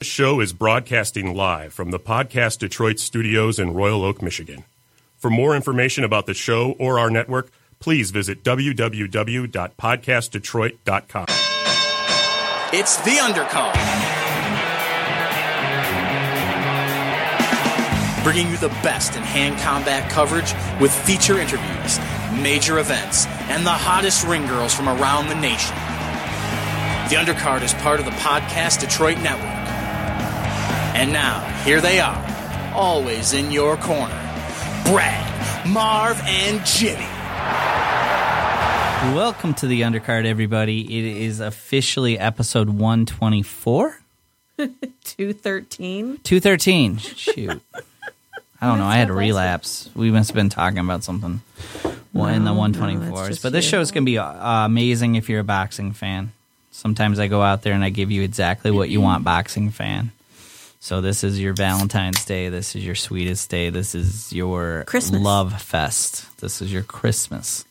This show is broadcasting live from the Podcast Detroit studios in Royal Oak, Michigan. For more information about the show or our network, please visit www.podcastdetroit.com. It's The Undercard. Bringing you the best in hand combat coverage with feature interviews, major events, and the hottest ring girls from around the nation. The Undercard is part of the Podcast Detroit Network. And now, here they are, always in your corner Brad, Marv, and Jimmy. Welcome to the undercard, everybody. It is officially episode 124. 213. 213. Shoot. I don't know. I had a relapse. We must have been talking about something well, in the No, no, 124s. it's just but this you. show is going to be uh, amazing if you're a boxing fan. Sometimes I go out there and I give you exactly what you want, boxing fan. So this is your Valentine's Day. This is your sweetest day. This is your Christmas. love fest. This is your Christmas.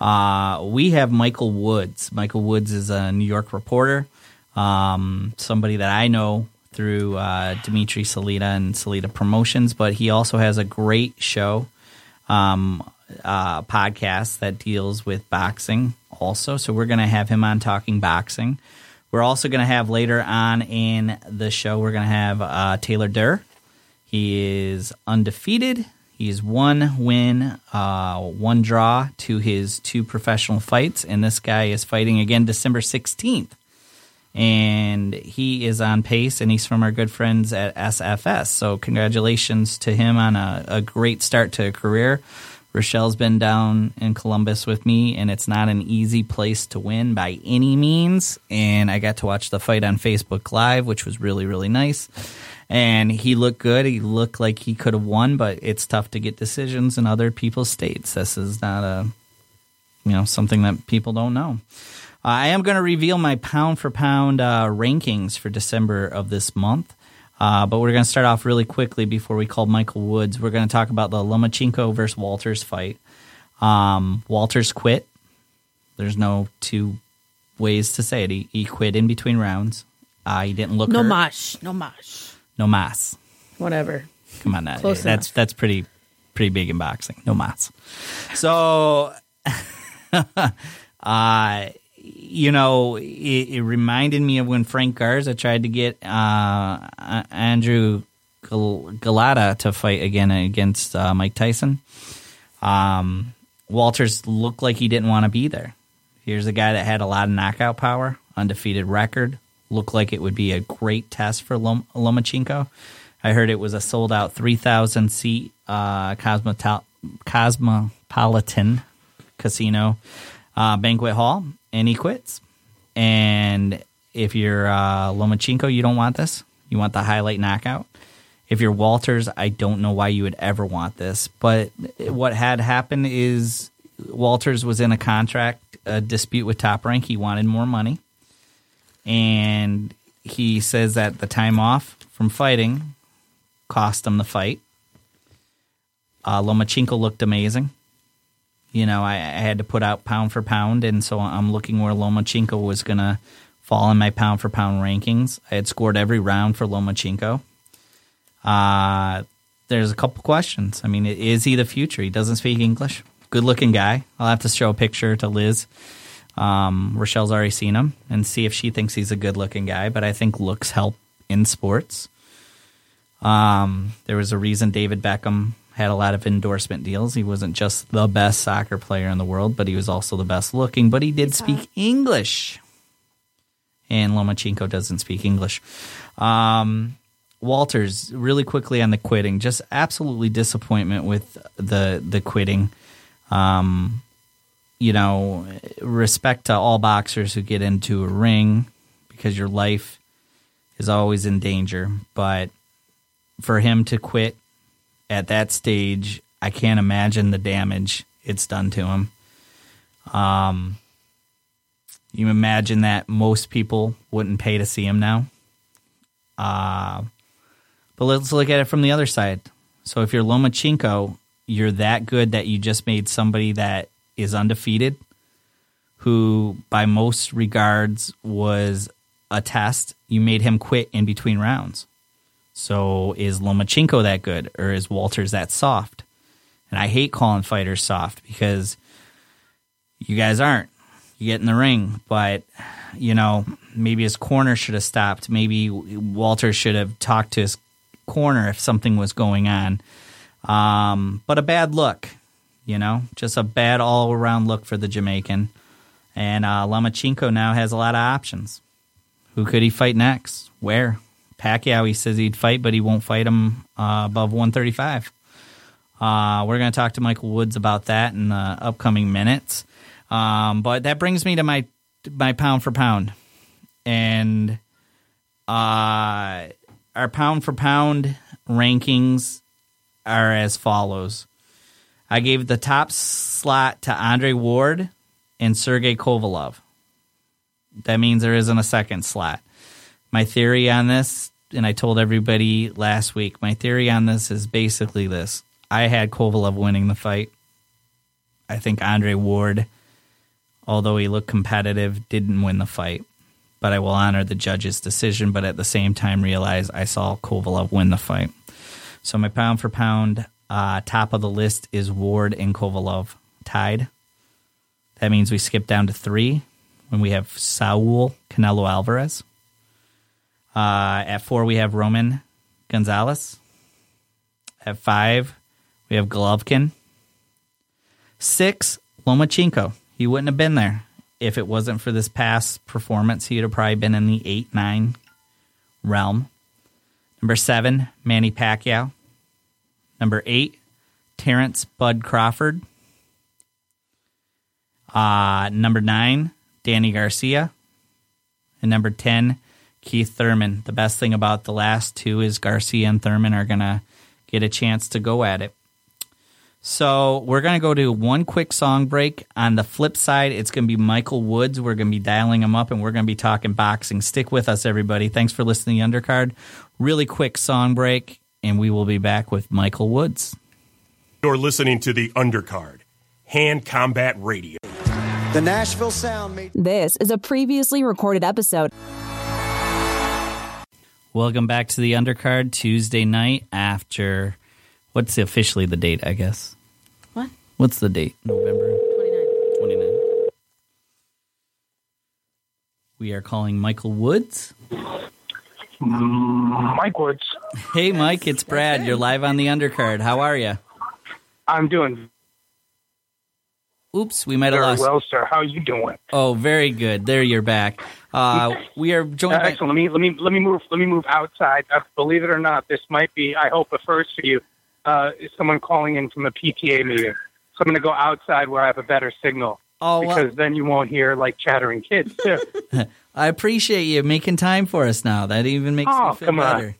Uh, we have Michael Woods. Michael Woods is a New York reporter, um, somebody that I know through uh, Dimitri Salita and Salita Promotions, but he also has a great show, um, uh, podcast that deals with boxing also. So we're going to have him on talking boxing. We're also going to have later on in the show, we're going to have uh, Taylor Durr. He is undefeated. He's one win, uh, one draw to his two professional fights, and this guy is fighting again December sixteenth. And he is on pace, and he's from our good friends at SFS. So congratulations to him on a, a great start to a career. Rochelle's been down in Columbus with me, and it's not an easy place to win by any means. And I got to watch the fight on Facebook Live, which was really, really nice. And he looked good. He looked like he could have won, but it's tough to get decisions in other people's states. This is not a, you know, something that people don't know. I am going to reveal my pound for pound uh, rankings for December of this month. Uh, but we're going to start off really quickly before we call Michael Woods. We're going to talk about the Lomachenko versus Walters fight. Um, Walters quit. There's no two ways to say it. He, he quit in between rounds. Uh, he didn't look No hurt. mosh. No mosh. No mas. Whatever. Come on, that, Close that's enough. that's pretty pretty big in boxing. No mas. So, uh, you know, it, it reminded me of when Frank Garza tried to get uh, Andrew Gal- Golota to fight again against uh, Mike Tyson. Um, Walters looked like he didn't want to be there. Here's a guy that had a lot of knockout power, undefeated record. Looked like it would be a great test for Lom- Lomachenko. I heard it was a sold out 3,000 seat uh, Cosmopolitan Casino uh, banquet hall, and he quits. And if you're uh, Lomachenko, you don't want this. You want the highlight knockout. If you're Walters, I don't know why you would ever want this. But what had happened is Walters was in a contract a dispute with Top Rank. He wanted more money, and he says that the time off from fighting cost him the fight. Uh, Lomachenko looked amazing. You know, I, I had to put out pound for pound, and so I'm looking where Lomachenko was going to fall in my pound for pound rankings. I had scored every round for Lomachenko. Uh, there's a couple questions. I mean, is he the future? He doesn't speak English. Good looking guy. I'll have to show a picture to Liz. Um, Rochelle's already seen him and see if she thinks he's a good looking guy, but I think looks help in sports. Um, there was a reason David Beckham had a lot of endorsement deals. He wasn't just the best soccer player in the world, but he was also the best looking, but he did speak English. And Lomachenko doesn't speak English. Um, Walters, really quickly on the quitting, just absolutely disappointment with the the quitting. Um, you know, respect to all boxers who get into a ring because your life is always in danger. But for him to quit at that stage, I can't imagine the damage it's done to him. Um, you imagine that most people wouldn't pay to see him now. Uh, but let's look at it from the other side. So if you're Lomachenko, you're that good that you just made somebody that is undefeated, who by most regards was a test. You made him quit in between rounds. So is Lomachenko that good or is Walters that soft? And I hate calling fighters soft because you guys aren't. You get in the ring, but you know, maybe his corner should have stopped. Maybe Walter should have talked to his corner if something was going on. Um, but a bad look, you know, just a bad all around look for the Jamaican. And uh, Lomachenko now has a lot of options. Who could he fight next? Where? Pacquiao, he says he'd fight, but he won't fight him uh, above 135. Uh, we're going to talk to Michael Woods about that in the upcoming minutes. Um, but that brings me to my my pound for pound, and uh, our pound for pound rankings are as follows. I gave the top slot to Andre Ward and Sergey Kovalev. That means there isn't a second slot. My theory on this, and I told everybody last week, my theory on this is basically this. I had Kovalev winning the fight. I think Andre Ward, although he looked competitive, didn't win the fight. But I will honor the judge's decision, but at the same time realize I saw Kovalev win the fight. So my pound for pound uh, top of the list is Ward and Kovalev tied. That means we skip down to three when we have Saul Canelo Alvarez. Uh, at four, we have Roman Gonzalez. At five, we have Golovkin. Six, Lomachenko. He wouldn't have been there if it wasn't for this past performance. He would have probably been in the eight, nine realm. Number seven, Manny Pacquiao. Number eight, Terrence Bud Crawford. Uh, number nine, Danny Garcia. And number 10, Keith Thurman. The best thing about the last two is Garcia and Thurman are going to get a chance to go at it. So we're going to go to one quick song break. On the flip side, it's going to be Michael Woods. We're going to be dialing him up and we're going to be talking boxing. Stick with us, everybody. Thanks for listening to the undercard. Really quick song break, and we will be back with Michael Woods. You're listening to the undercard, Hand Combat Radio. The Nashville Sound made. This is a previously recorded episode. Welcome back to the undercard Tuesday night after what's officially the date, I guess. What? What's the date? November 29. 29. We are calling Michael Woods. Mike Woods. Hey, Mike, it's Brad. You're live on the undercard. How are you? I'm doing Oops, we might have lost. well, sir. How are you doing? Oh, very good. There, you're back. Uh, we are joined Uh, by. excellent. Let me let me let me move let me move outside. Uh, believe it or not, this might be. I hope a first for you. Uh, is someone calling in from a PTA meeting. So I'm going to go outside where I have a better signal Oh, well, because then you won't hear like chattering kids too. I appreciate you making time for us now. That even makes Oh, me feel come on.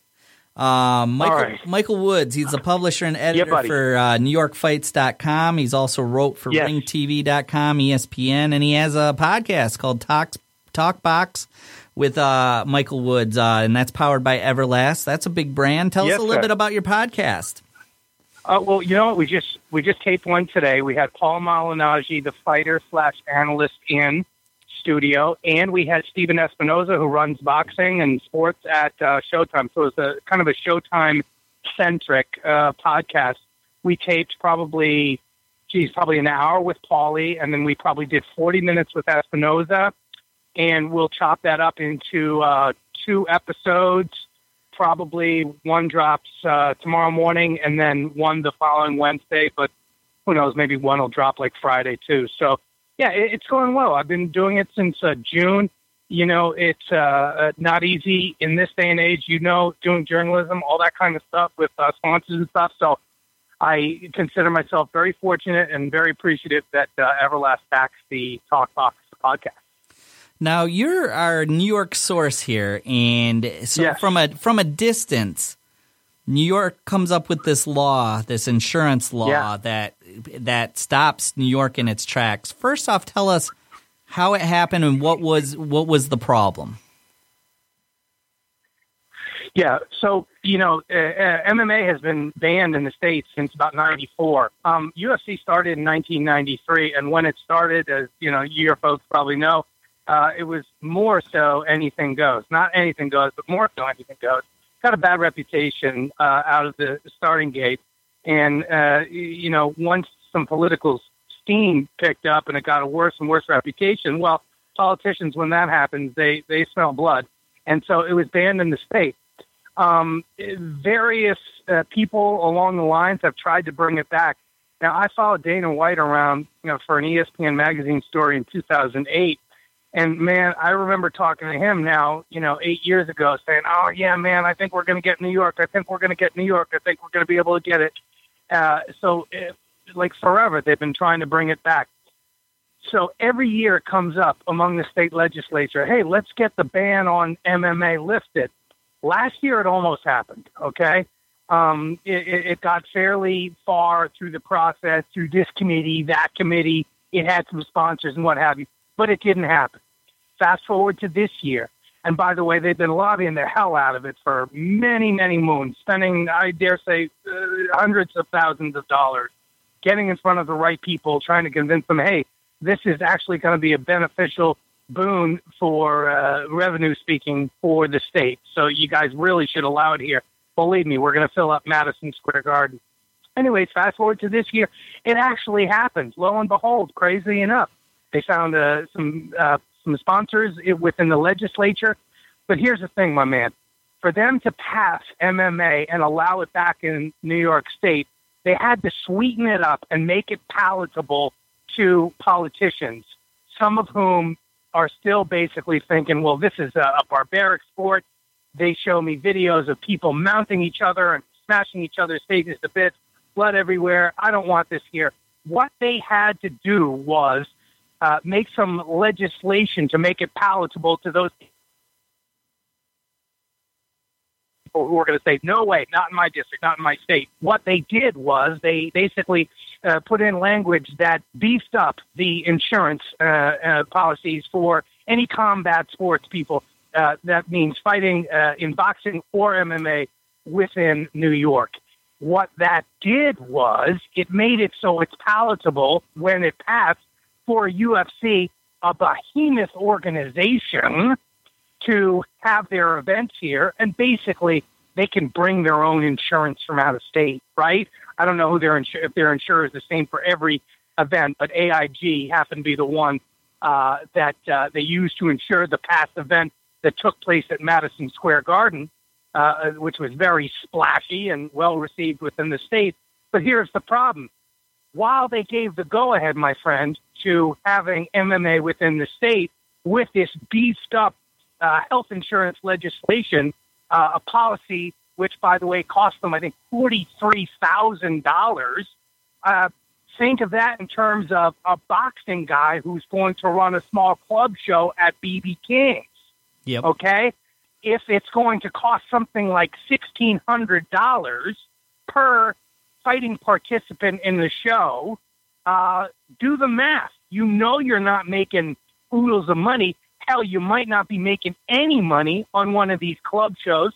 Um, Michael, right. Michael Woods, he's the publisher and editor buddy. for uh, NewYorkFights.com. He's also wrote for Yes. RingTV.com, ESPN, and he has a podcast called Talk, Talkbox with uh, Michael Woods, uh, and that's powered by Everlast. That's a big brand. Tell us a little sir. bit about your podcast. Uh, well, you know what? We just we just taped one today. We had Paul Malignaggi, the fighter slash analyst, in studio, and we had Stephen Espinoza, who runs boxing and sports at uh, Showtime. So it was a kind of a Showtime centric uh, podcast. We taped probably, geez, probably an hour with Paulie, and then we probably did forty minutes with Espinoza, and we'll chop that up into uh, two episodes probably one drops uh, tomorrow morning and then one the following Wednesday. But who knows? Maybe one will drop like Friday too. So yeah, it, it's going well. I've been doing it since uh, June. You know, it's uh, uh, not easy in this day and age. You know, doing journalism, all that kind of stuff with uh, sponsors and stuff. So I consider myself very fortunate and very appreciative that uh, Everlast backs the Talk Box podcast. Now you're our New York source here, and so Yes. from a from a distance, New York comes up with this law, this insurance law Yeah. that that stops New York in its tracks. First off, tell us how it happened and what was what was the problem. Yeah, so you know, uh, uh, MMA has been banned in the states since about '94. Um, UFC started in 1993, and when it started, as you know, your folks probably know, uh, it was more so anything goes. Not anything goes, but more so anything goes. Got a bad reputation uh, out of the starting gate, and uh, you know once some political steam picked up and it got a worse and worse reputation. Well, politicians when that happens, they they smell blood, and so it was banned in the state. Um, various uh, people along the lines have tried to bring it back. Now, I followed Dana White around you know, for an ESPN magazine story in 2008 and man, I remember talking to him now, you know, eight years ago, saying, "Oh yeah, man, I think we're going to get New York. I think we're going to get New York. I think we're going to be able to get it." Uh, so, if, like forever, they've been trying to bring it back. So every year it comes up among the state legislature. Hey, let's get the ban on MMA lifted. Last year it almost happened. Okay, um, it, it got fairly far through the process, through this committee, that committee. It had some sponsors and what have you, but it didn't happen. Fast forward to this year. And by the way, they've been lobbying the hell out of it for many, many moons, spending, I dare say, uh, hundreds of thousands of dollars, getting in front of the right people, trying to convince them, hey, this is actually going to be a beneficial boon for uh, revenue speaking for the state. So you guys really should allow it here. Believe me, we're going to fill up Madison Square Garden. Anyways, fast forward to this year, it actually happened. Lo and behold, crazy enough, they found uh, some uh, some sponsors within the legislature. But here's the thing, my man. For them to pass MMA and allow it back in New York State, they had to sweeten it up and make it palatable to politicians, some of whom are still basically thinking, well, this is a, a barbaric sport. They show me videos of people mounting each other and smashing each other's faces to bits, blood everywhere. I don't want this here. What they had to do was uh, make some legislation to make it palatable to those people who are going to say, no way, not in my district, not in my state. What they did was they basically uh, put in language that beefed up the insurance uh, uh, policies for any combat sports people. Uh, that means fighting uh, in boxing or MMA within New York. What that did was it made it so it's palatable when it passed for UFC, a behemoth organization, to have their events here, and basically they can bring their own insurance from out of state, right? I don't know who their insur- if their insurer is the same for every event, but AIG happened to be the one uh, that uh, they used to insure the past event that took place at Madison Square Garden, uh, which was very splashy and well received within the state. But here's the problem: while they gave the go ahead, my friend, to having MMA within the state with this beefed up uh, health insurance legislation, uh, a policy which, by the way, cost them, I think, $43,000. Uh, think of that in terms of a boxing guy who's going to run a small club show at BB King's. Yep. Okay? If it's going to cost something like $1,600 per fighting participant in the show, uh, do the math. You know you're not making oodles of money. Hell, you might not be making any money on one of these club shows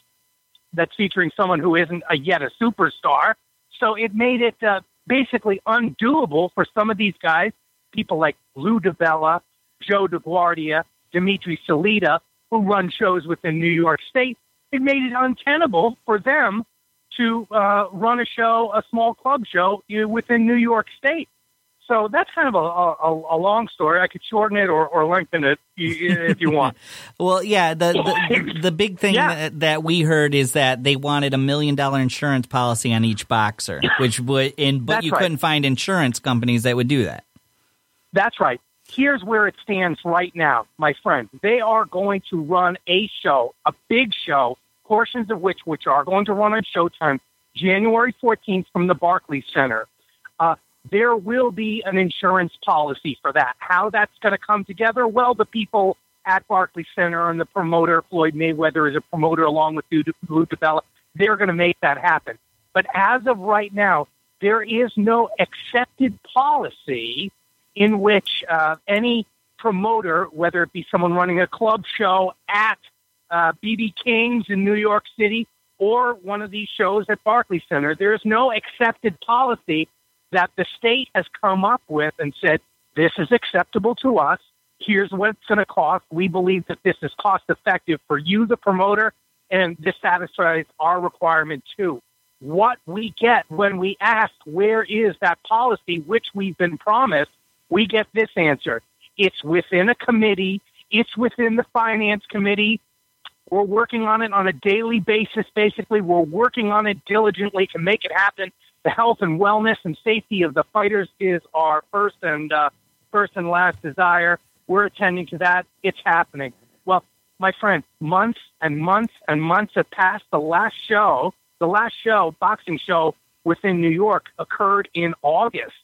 that's featuring someone who isn't a, yet a superstar. So it made it uh, basically undoable for some of these guys, people like Lou DiBella, Joe DeGuardia, Dimitri Salita, who run shows within New York State. It made it untenable for them to uh, run a show, a small club show within New York State. So that's kind of a, a, a long story. I could shorten it or, or lengthen it if you want. well, yeah, the, the, the big thing Yeah. that, that we heard is that they wanted a million dollar insurance policy on each boxer, which would, and but That's you right. couldn't find insurance companies that would do that. That's right. Here's where it stands right now, my friend. They are going to run a show, a big show, portions of which which are going to run on Showtime January 14th from the Barclays Center. There will be an insurance policy for that. How that's going to come together? Well, the people at Barclays Center and the promoter, Floyd Mayweather, is a promoter along with Lou DiBella. They're going to make that happen. But as of right now, there is no accepted policy in which uh, any promoter, whether it be someone running a club show at uh, BB King's in New York City or one of these shows at Barclays Center, there is no accepted policy that the state has come up with and said, this is acceptable to us. Here's what it's going to cost. We believe that this is cost effective for you, the promoter, and this satisfies our requirement too. What we get when we ask, where is that policy, which we've been promised, we get this answer. It's within a committee. It's within the finance committee. We're working on it on a daily basis. Basically, we're working on it diligently to make it happen. The health and wellness and safety of the fighters is our first and uh, first and last desire. We're attending to that. It's happening. Well, my friend, months and months and months have passed. The last show, the last show, boxing show within New York occurred in August.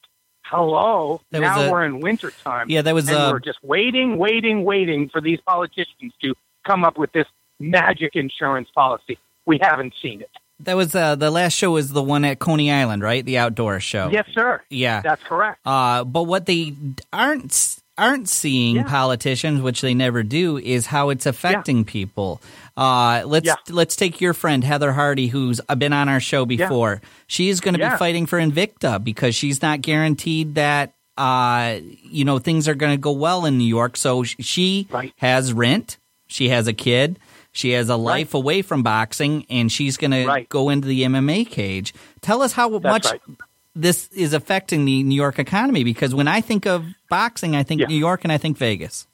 Hello. Was now a- we're in wintertime. Yeah, that was, and uh, we're just waiting, waiting, waiting for these politicians to come up with this magic insurance policy. We haven't seen it. That was uh, the last show was the one at Coney Island, right? The outdoor show. Yes, sir. Yeah. That's correct. Uh, but what they aren't aren't seeing Yeah. politicians, which they never do, is how it's affecting people. Uh, let's Yeah. let's take your friend Heather Hardy, who's been on our show before. She's going to Yeah. be fighting for Invicta because she's not guaranteed that uh, you know things are going to go well in New York. So she Right. has rent. She has a kid. She has a life away from boxing, and she's going to go into the MMA cage. Tell us how much right. this is affecting the New York economy because when I think of boxing, I think Yeah. New York and I think Vegas.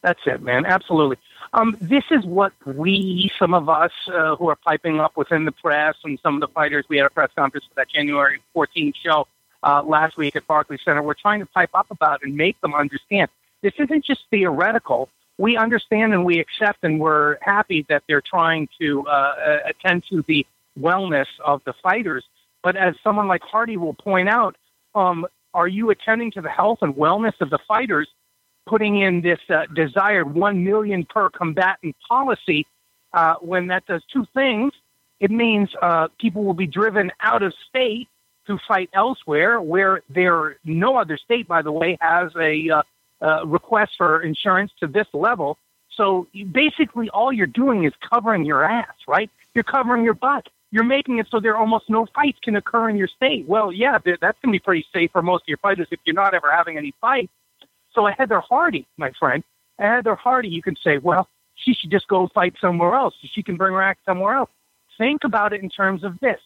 That's it, man. Absolutely. Um, this is what we, some of us uh, who are piping up within the press and some of the fighters, we had a press conference for that January 14th show uh, last week at Barclays Center. We're trying to pipe up about and make them understand this isn't just theoretical. We understand and we accept and we're happy that they're trying to uh, uh, attend to the wellness of the fighters. But as someone like Hardy will point out, um, are you attending to the health and wellness of the fighters putting in this uh, desired one million per combatant policy, uh, when that does two things, it means uh, people will be driven out of state to fight elsewhere, where there no other state, by the way, has a uh, uh, request for insurance to this level. So basically, all you're doing is covering your ass, right? You're covering your butt. You're making it so there almost no fights can occur in your state. Well, yeah, that's going to be pretty safe for most of your fighters if you're not ever having any fights. So Heather Hardy, my friend, Heather Hardy, you can say, well, she should just go fight somewhere else. She can bring her act somewhere else. Think about it in terms of this.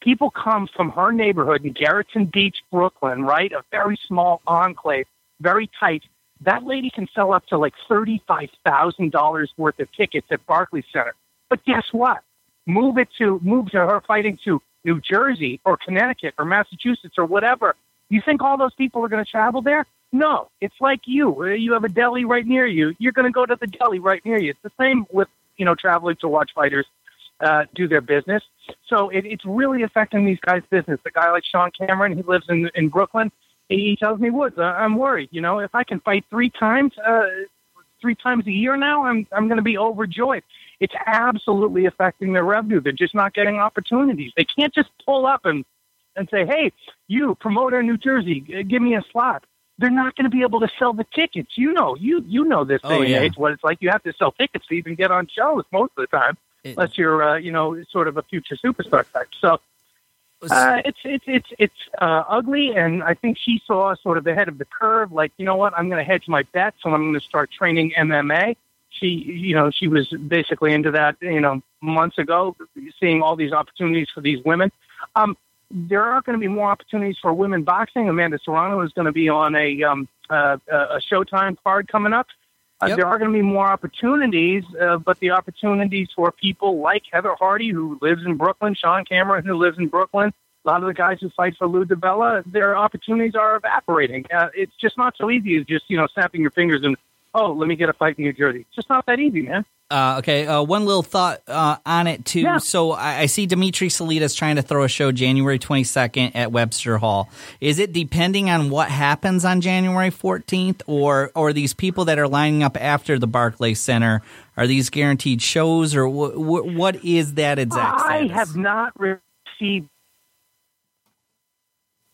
People come from her neighborhood in Gerritsen Beach, Brooklyn, right? A very small enclave, very tight. That lady can sell up to like $35,000 worth of tickets at Barclays Center. But guess what? Move it to, move to her fighting to New Jersey or Connecticut or Massachusetts or whatever. You think all those people are going to travel there? No, it's like you. Uh, You have a deli right near you. You're going to go to the deli right near you. It's the same with you know traveling to watch fighters uh, do their business. So it, it's really affecting these guys' business. The guy like Sean Cameron, he lives in in Brooklyn. He, tells me, "Woods, uh, I'm worried. You know, if I can fight three times, uh, three times a year now, I'm I'm going to be overjoyed." It's absolutely affecting their revenue. They're just not getting opportunities. They can't just pull up and and say, "Hey, you promoter in New Jersey, give me a slot." They're not going to be able to sell the tickets. You know, you you know this Oh, day yeah. age what it's like. You have to sell tickets to even get on shows most of the time, It- unless you're uh, you know sort of a future superstar type. So uh, it's it's it's it's uh, ugly, and I think she saw sort of the head of the curve. Like, you know what? I'm going to hedge my bets, and I'm going to start training MMA. She, you know, she was basically into that, you know, months ago, seeing all these opportunities for these women. Um, there are going to be more opportunities for women boxing. Amanda Serrano is going to be on a um, uh, a Showtime card coming up. Uh, Yep. There are going to be more opportunities, uh, but the opportunities for people like Heather Hardy, who lives in Brooklyn, Sean Cameron, who lives in Brooklyn, a lot of the guys who fight for Lou DiBella, their opportunities are evaporating. Uh, it's just not so easy as just you know snapping your fingers and oh, let me get a fight in New Jersey. It's just not that easy, man. Uh, okay, uh, one little thought uh, on it too. Yeah. So I, I see Dimitri Salita's trying to throw a show January 22nd at Webster Hall. Is it depending on what happens on January 14th, or or these people that are lining up after the Barclays Center are these guaranteed shows, or wh- wh- what is that exact? I have not received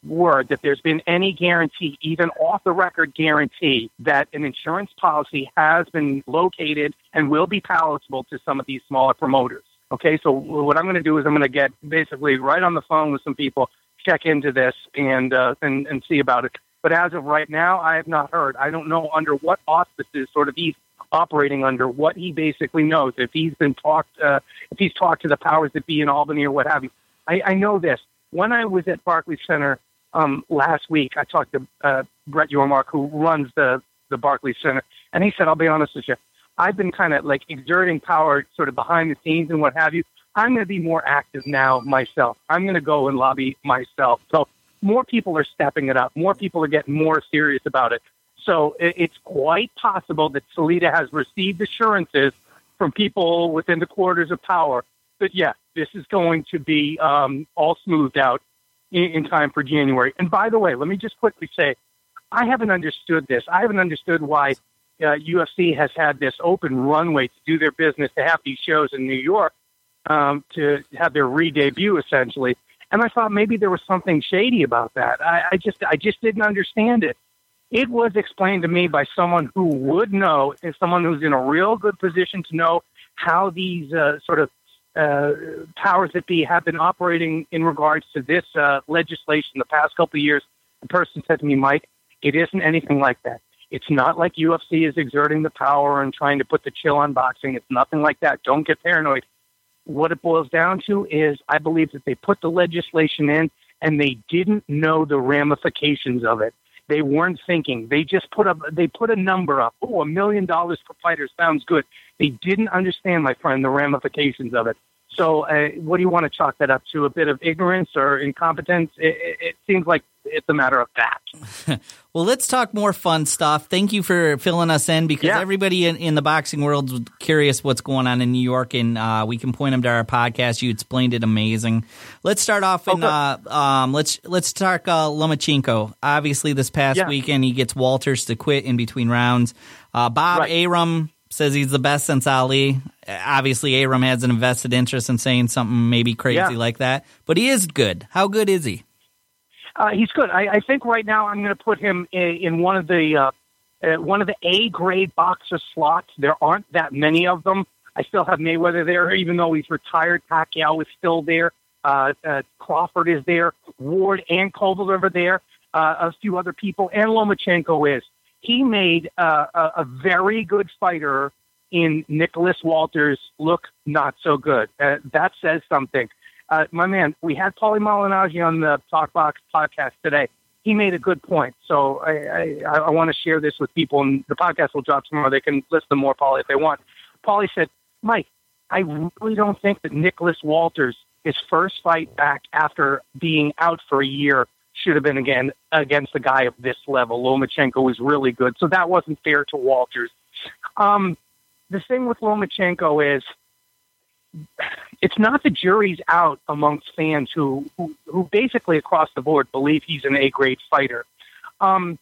word that there's been any guarantee, even off the record guarantee, that an insurance policy has been located and will be palatable to some of these smaller promoters. Okay, so what I'm going to do is I'm going to get basically right on the phone with some people, check into this, and uh, and and see about it. But as of right now, I have not heard. I don't know under what auspices sort of he's operating under, what he basically knows. If he's been talked, uh, if he's talked to the powers that be in Albany or what have you. I, I know this. When I was at Barclays Center um, last week, I talked to uh, Brett Yormark, who runs the the Barclays Center, and he said, "I'll be honest with you, I've been kind of like exerting power, sort of behind the scenes and what have you. I'm going to be more active now myself. I'm going to go and lobby myself. So more people are stepping it up. More people are getting more serious about it. So it's quite possible that Salita has received assurances from people within the quarters of power that, yeah, this is going to be um, all smoothed out in, time for January. And by the way, let me just quickly say, I haven't understood this. I haven't understood why uh, UFC has had this open runway to do their business, to have these shows in New York, um, to have their re-debut essentially. And I thought maybe there was something shady about that. I, I just, I just didn't understand it. It was explained to me by someone who would know, and someone who's in a real good position to know how these uh, sort of uh, powers that be have been operating in regards to this uh, legislation the past couple of years. The person said to me, Mike, it isn't anything like that. It's not like UFC is exerting the power and trying to put the chill on boxing. It's nothing like that. Don't get paranoid. What it boils down to is I believe that they put the legislation in and they didn't know the ramifications of it. They weren't thinking. They just put up they put a number up. Oh, a million dollars per fighter sounds good. They didn't understand, my friend, the ramifications of it. So, uh, what do you want to chalk that up to? A bit of ignorance or incompetence? It, it, it seems like it's a matter of that. well, let's talk more fun stuff. Thank you for filling us in because yeah. everybody in, in, the boxing world is curious what's going on in New York, and uh, we can point them to our podcast. You explained it amazing. Let's start off in uh, um, let's let's talk uh, Lomachenko. Obviously, this past yeah. weekend he gets Walters to quit in between rounds. Uh, Bob right. Arum says he's the best since Ali. Obviously, Arum has an invested interest in saying something maybe crazy yeah. like that, but he is good. How good is he? Uh, he's good. I, I think right now I'm going to put him in, in one of the uh, uh, one of the A grade boxer slots. There aren't that many of them. I still have Mayweather there, even though he's retired. Pacquiao is still there. Uh, uh, Crawford is there. Ward and Kovalev are there. Uh, a few other people, and Lomachenko is. He made uh, a, a very good fighter in Nicholas Walters look not so good. Uh, that says something uh, my man, we had Paulie Malignaggi on the Talkbox podcast today. He made a good point. So I, I, I want to share this with people, and the podcast will drop tomorrow. They can listen to more, Paulie, if they want. Paulie said, Mike, I really don't think that Nicholas Walters, his first fight back after being out for a year, should have been again against a guy of this level. Lomachenko was really good, so that wasn't fair to Walters. Um, the thing with Lomachenko is it's not the jury's out amongst fans who, who, who basically across the board believe he's an A grade fighter. Um,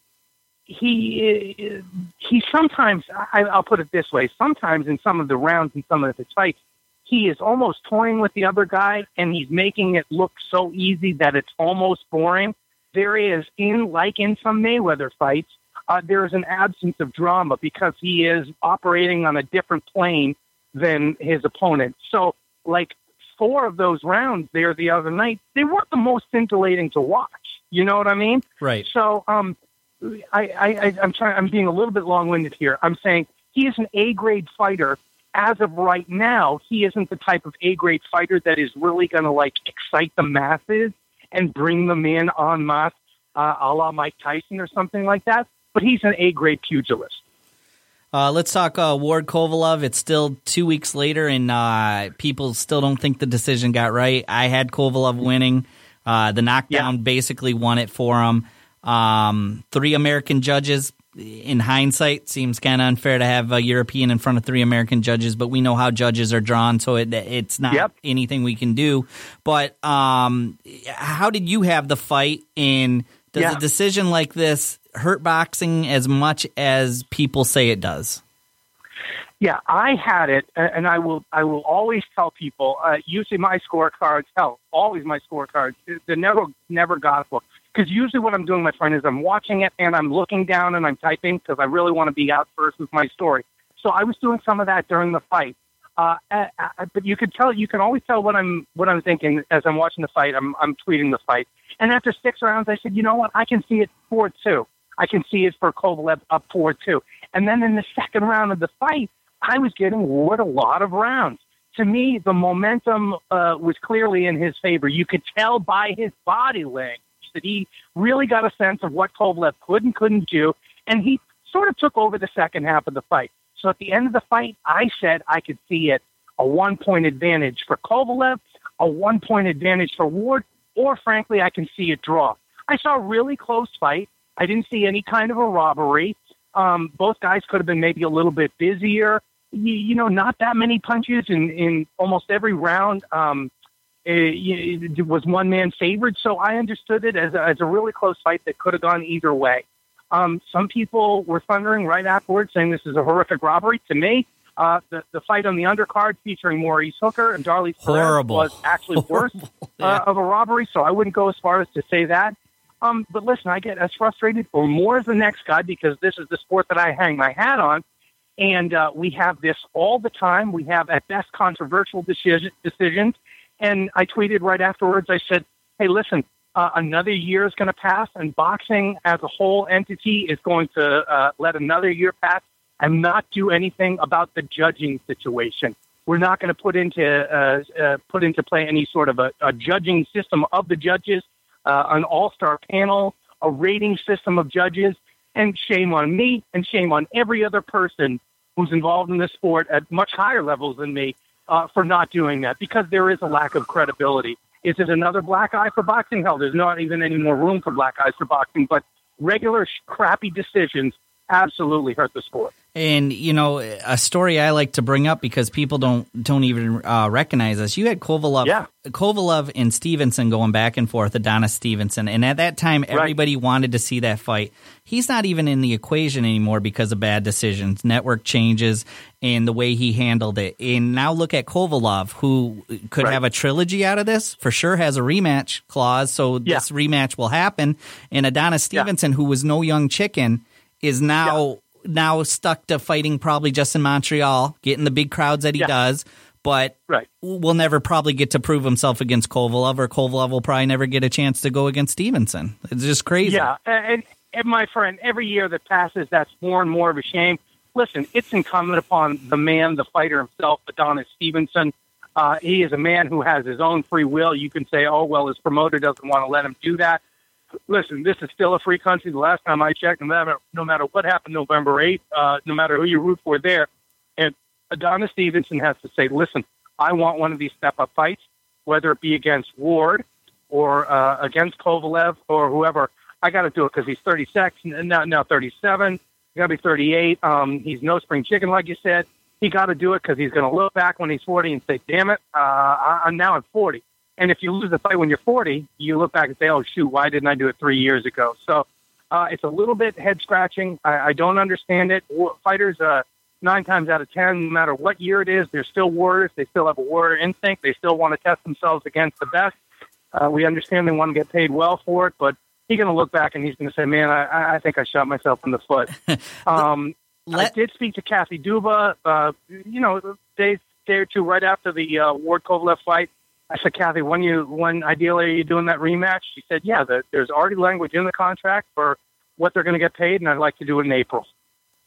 he he sometimes I, I'll put it this way: sometimes in some of the rounds and some of the fights, he is almost toying with the other guy, and he's making it look so easy that it's almost boring. There is in like in some Mayweather fights, uh, there is an absence of drama because he is operating on a different plane than his opponent. So, like four of those rounds there the other night, they weren't the most scintillating to watch. You know what I mean? Right. So, um, I, I, I'm trying. I'm being a little bit long-winded here. I'm saying he is an A-grade fighter. As of right now, he isn't the type of A-grade fighter that is really going to like excite the masses and bring them in en masse, uh, a la Mike Tyson or something like that. But he's an A-grade pugilist. Uh, let's talk uh, Ward Kovalev. It's still two weeks later, and uh, people still don't think the decision got right. I had Kovalev winning. Uh, the knockdown yeah. basically won it for him. Um, three American judges. In hindsight, seems kind of unfair to have a European in front of three American judges, but we know how judges are drawn, so it, it's not yep. anything we can do. But um, how did you have the fight? In does yeah. a decision like this hurt boxing as much as people say it does? Yeah, I had it, and I will. I will always tell people. Uh, usually, my scorecards, hell, always my scorecards. They're never, never gospel. Because usually, what I'm doing, my friend, is I'm watching it and I'm looking down and I'm typing because I really want to be out first with my story. So I was doing some of that during the fight. Uh, uh, uh, but you could tell, you can always tell what I'm what I'm thinking as I'm watching the fight. I'm I'm tweeting the fight, and after six rounds, I said, you know what? I can see it four two. I can see it for Kovalev up four two. And then in the second round of the fight, I was getting what a lot of rounds. To me, the momentum uh, was clearly in his favor. You could tell by his body language that he really got a sense of what Kovalev could and couldn't do, and he sort of took over the second half of the fight. So at the end of the fight, I said I could see it a one point advantage for Kovalev, a one point advantage for Ward, or frankly, I can see it draw. I saw a really close fight. I didn't see any kind of a robbery. Um, both guys could have been maybe a little bit busier. You, you know, not that many punches in, in almost every round. Um, it, was one man favored, so I understood it as a, as a really close fight that could have gone either way. Um, some people were thundering right afterwards, saying this is a horrific robbery. To me, uh, the, the fight on the undercard featuring Maurice Hooker and Darley Horrible. was actually worse Yeah. uh, of a robbery, so I wouldn't go as far as to say that. Um, but listen, I get as frustrated or more as the next guy because this is the sport that I hang my hat on. And uh, we have this all the time. We have, at best, controversial decision, decisions. And I tweeted right afterwards, I said, hey, listen, uh, another year is going to pass, and boxing as a whole entity is going to uh, let another year pass and not do anything about the judging situation. We're not going to put into uh, uh, put into play any sort of a, a judging system of the judges, uh, an all-star panel, a rating system of judges, and shame on me and shame on every other person who's involved in this sport at much higher levels than me uh, for not doing that because there is a lack of credibility. Is it another black eye for boxing? Hell, there's not even any more room for black eyes for boxing, but regular sh- crappy decisions absolutely hurt the sport. And you know, a story I like to bring up because people don't don't even uh, recognize us. You had Kovalev, Yeah. Kovalev and Stevenson going back and forth, Adonis Stevenson, and at that time, everybody wanted to see that fight. He's not even in the equation anymore because of bad decisions, network changes, and the way he handled it. And now look at Kovalev, who could Right. have a trilogy out of this. For sure, has a rematch clause, so Yeah. this rematch will happen. And Adonis Yeah. Stevenson, who was no young chicken, is now now stuck to fighting probably just in Montreal, getting the big crowds that he Yeah. does, but Right. we'll never probably get to prove himself against Kovalev, or Kovalev will probably never get a chance to go against Stevenson. It's just crazy. Yeah, and, and my friend, every year that passes, that's more and more of a shame. Listen, it's incumbent upon the man, the fighter himself, Adonis Stevenson. Uh, he is a man who has his own free will. You can say, oh, well, his promoter doesn't want to let him do that. Listen, this is still a free country. The last time I checked, no matter, no matter what happened November 8th, uh, no matter who you root for there, and Adonis Stevenson has to say, listen, I want one of these step up fights, whether it be against Ward or uh, against Kovalev or whoever. I got to do it because he's 36 and now now 37. He got to be 38. Um, he's no spring chicken, like you said. He got to do it because he's going to look back when he's 40 and say, "Damn it, uh, I, I'm now at 40." And if you lose the fight when you're 40, you look back and say, "Oh shoot, why didn't I do it three years ago?" So uh, it's a little bit head scratching. I, I don't understand it. Fighters, uh, nine times out of ten, no matter what year it is, they're still warriors. They still have a warrior instinct. They still want to test themselves against the best. Uh, we understand they want to get paid well for it, but he's going to look back and he's going to say, "Man, I, I think I shot myself in the foot." um, Let- I did speak to Kathy Duva, uh, you know, a day, day or two right after the uh, Ward Kovalev fight. I said, Kathy, when you when ideally are you doing that rematch? She said, Yeah, the, there's already language in the contract for what they're going to get paid, and I'd like to do it in April.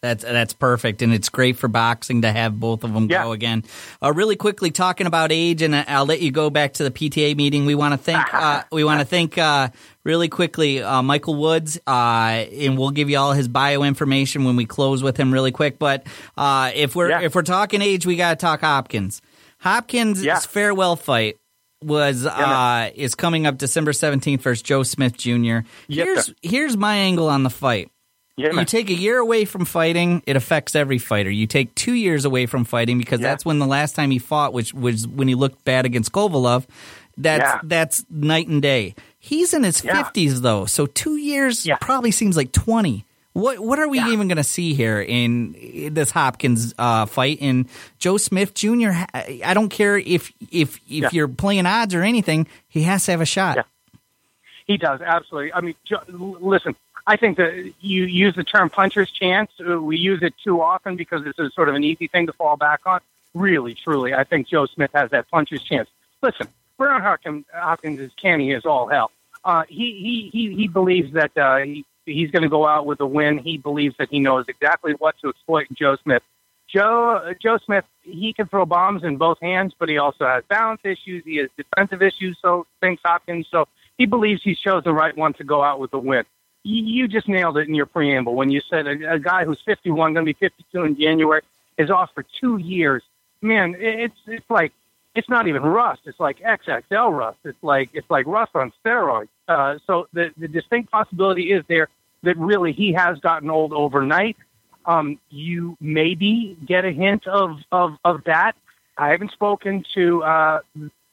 That's that's perfect, and it's great for boxing to have both of them Yeah. go again. Uh, really quickly, talking about age, and I- I'll let you go back to the PTA meeting. We want to thank uh, we want to thank uh, really quickly uh, Michael Woods, uh, and we'll give you all his bio information when we close with him really quick. But uh, if we're Yeah. if we're talking age, we got to talk Hopkins. Hopkins' Yeah. farewell fight was uh, is coming up December seventeenth versus Joe Smith Jr. Here's sir. here's my angle on the fight. Yeah, You take a year away from fighting, it affects every fighter. You take two years away from fighting because Yeah. that's when the last time he fought, which was when he looked bad against Kovalev. That's Yeah. that's night and day. He's in his fifties though, so two years Yeah. probably seems like twenty. What what are we Yeah. even going to see here in this Hopkins uh, fight? And Joe Smith Jr. I don't care if if if Yeah. you're playing odds or anything, he has to have a shot. Yeah. He does absolutely. I mean, l- listen. I think that you use the term puncher's chance. Uh, We use it too often because it's a sort of an easy thing to fall back on. really, truly, I think Joe Smith has that puncher's chance. Listen, Brown Hopkins, Hopkins is canny as all hell. Uh, he, he, he, he believes that uh, he, he's going to go out with a win. He believes that he knows exactly what to exploit in Joe Smith. Joe Joe Smith, he can throw bombs in both hands, but he also has balance issues. He has defensive issues. So thinks Hopkins. So he believes he's chose the right one to go out with a win. You, you just nailed it in your preamble when you said a, a guy who's 51, going to be 52 in January, is off for two years. Man, it's it's like it's not even rust. It's like XXL rust. It's like it's like rust on steroids. Uh, so the the distinct possibility is there that really he has gotten old overnight. Um, you maybe get a hint of, of, of that. I haven't spoken to uh,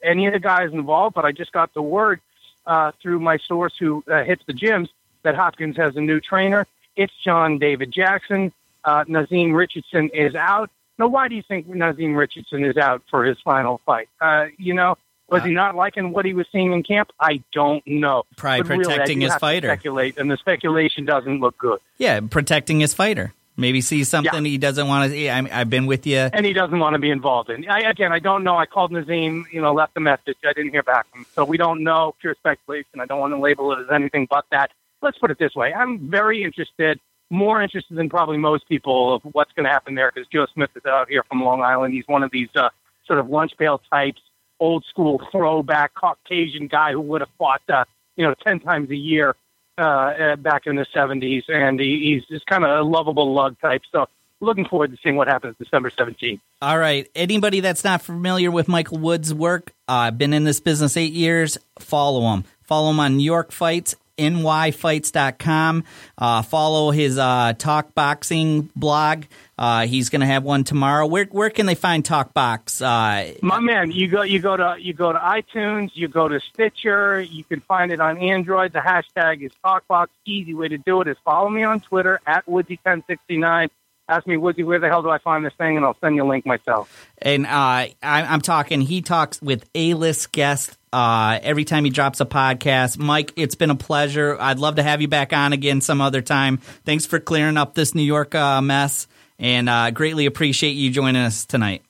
any of the guys involved, but I just got the word uh, through my source who uh, hits the gyms that Hopkins has a new trainer. It's John David Jackson. Uh, Naazim Richardson is out. Now, why do you think Naazim Richardson is out for his final fight? Uh, you know, was he not liking what he was seeing in camp? I don't know. Probably But protecting do his fighter. Speculate, and the speculation doesn't look good. Yeah, protecting his fighter. Maybe see something Yeah. he doesn't want to. Yeah, I, I've been with you. and he doesn't want to be involved in. I, again, I don't know. I called Naazim, you know, left a message. I didn't hear back from him, so we don't know. Pure speculation. I don't want to label it as anything but that. Let's put it this way: I'm very interested, more interested than probably most people, of what's going to happen there because Joe Smith is out here from Long Island. He's one of these uh, sort of lunch pail types, old school throwback Caucasian guy who would have fought, uh, you know, ten times a year uh, uh, back in the '70s, and he, he's just kind of a lovable lug type. So. Looking forward to seeing what happens December 17th. All right. Anybody that's not familiar with Michael Wood's work, I've uh, been in this business eight years, follow him. Follow him on New York Fights, nyfights.com. Uh, follow his uh, Talk Boxing blog. Uh, he's going to have one tomorrow. Where where can they find Talk Box? Uh, My man, you go you go to you go to iTunes, you go to Stitcher, you can find it on Android. The hashtag is TalkBox. Easy way to do it is follow me on Twitter at Woodsy1069. Ask me, Woodsy, where the hell do I find this thing, and I'll send you a link myself. and uh, I, I'm talking. He talks with A-list guests uh, every time he drops a podcast. Mike, it's been a pleasure. I'd love to have you back on again some other time. Thanks for clearing up this New York uh, mess, and uh, greatly appreciate you joining us tonight.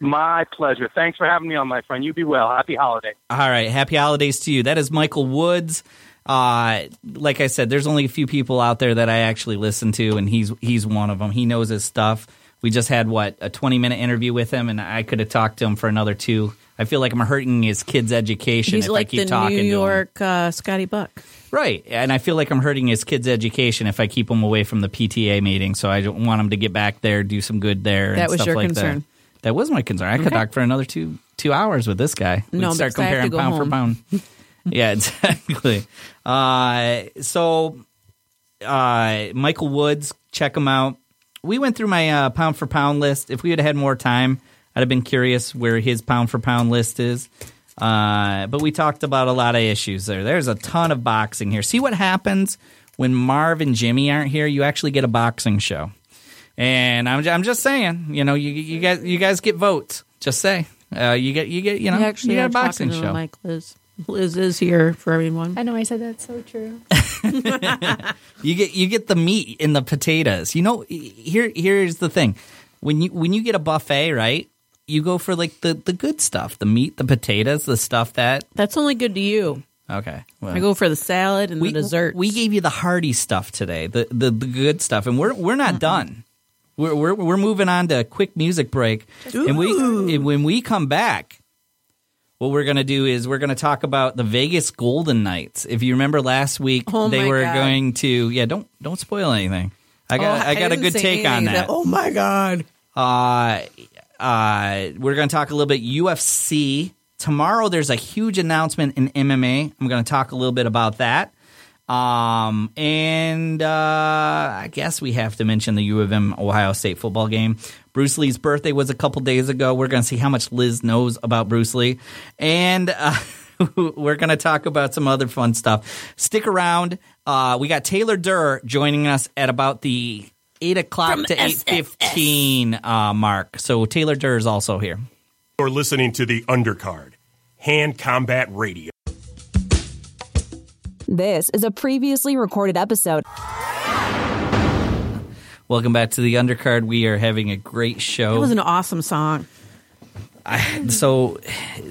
My pleasure. Thanks for having me on, my friend. You be well. Happy holiday. All right, happy holidays to you. That is Michael Woods. Uh, like I said, there's only a few people out there that I actually listen to, and he's he's one of them. He knows his stuff. We just had what a 20 minute interview with him, and I could have talked to him for another two. I feel like I'm hurting his kids' education He's if like I keep the talking New to him. York uh, Scotty Buck. Right, and I feel like I'm hurting his kids' education if I keep him away from the PTA meeting. So I don't want him to get back there, do some good there. and That was stuff your like concern. That. that was my concern. I could Okay. talk for another two two hours with this guy. We'd No, start because I have to comparing pound for pound. yeah, exactly. Uh, so, uh, Michael Woods, check him out. We went through my uh, pound for pound list. If we had had more time, I'd have been curious where his pound for pound list is. Uh, but we talked about a lot of issues there. There's a ton of boxing here. See what happens when Marv and Jimmy aren't here? You actually get a boxing show. And I'm, I'm just saying, you know, you, you guys you guys get votes. Just say uh, you get you get you know You actually you get a boxing talking show. Mike Liz. Liz is here for everyone. I know I said that's so true. You get you get the meat in the potatoes. You know, here here's the thing. When you when you get a buffet, right? You go for like the the good stuff, the meat, the potatoes, the stuff that That's only good to you. okay. Well, I go for the salad and we, the dessert. We gave you the hearty stuff today, the the, the good stuff, and we're we're not done. We're, we're we're moving on to a quick music break, and we and when we come back, what we're gonna do is we're gonna talk about the Vegas Golden Knights. If you remember last week, Oh they were God. going to yeah. Don't don't spoil anything. I got Oh, I got a good take on that. Oh my god! Uh, uh, we're going to talk a little bit UFC. Tomorrow, there's a huge announcement in MMA. I'm going to talk a little bit about that. Um, and uh, I guess we have to mention the U of M Ohio State football game. Bruce Lee's birthday was a couple days ago. We're going to see how much Liz knows about Bruce Lee. And uh, we're going to talk about some other fun stuff. Stick around. Uh, we got Taylor Durr joining us at about the 8 o'clock From to 8.15 uh, mark. So Taylor Durr is also here. You're listening to the Undercard, Hand Combat Radio. This is a previously recorded episode. Welcome back to the undercard. We are having a great show. It was an awesome song. so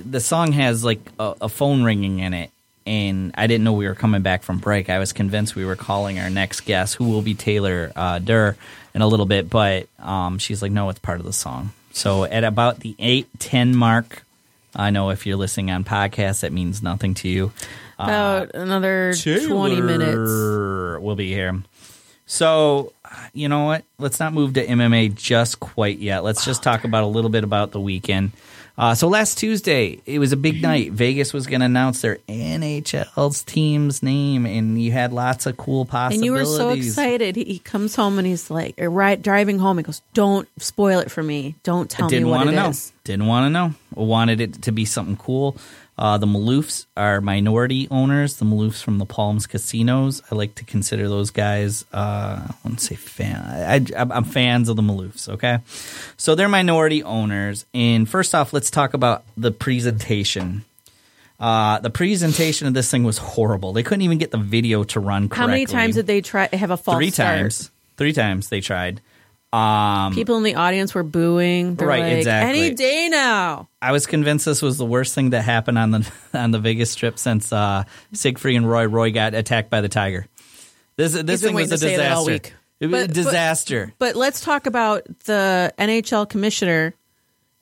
the song has like a, a phone ringing in it and i didn't know we were coming back from break. I was convinced we were calling our next guest who will be taylor uh, durr in a little bit but um, she's like no it's part of the song. So at about the 810 mark i know if you're listening on podcast that means nothing to you. About another 20 minutes. We'll be here. So you know what? Let's not move to mma just quite yet. Let's just talk about a little bit about the weekend uh, so last Tuesday, it was a big night. Vegas was going to announce their NHL's team's name, and you had lots of cool possibilities. And you were so excited. He, comes home and he's like, or right, driving home, he goes, Don't spoil it for me. Don't tell me Didn't what want it to know. is." Didn't want to know. Wanted it to be something cool. Uh, the Maloofs are minority owners. The Maloofs from the Palms Casinos. I like to consider those guys. Uh, I wouldn't say fan. I, I'm fans of the Maloofs. Okay, so they're minority owners. And first off, let's talk about the presentation. Uh, the presentation of this thing was horrible. They couldn't even get the video to run correctly. How many times did they try have a false Three start? times. Three times they tried. Um, People in the audience were booing. They're Right, like, exactly. Any day now. I was convinced this was the worst thing that happened on the on the Vegas Strip since uh, Siegfried and Roy Roy got attacked by the tiger. This this thing was a to all disaster. week. It was But- a but- disaster. But let's talk about the NHL commissioner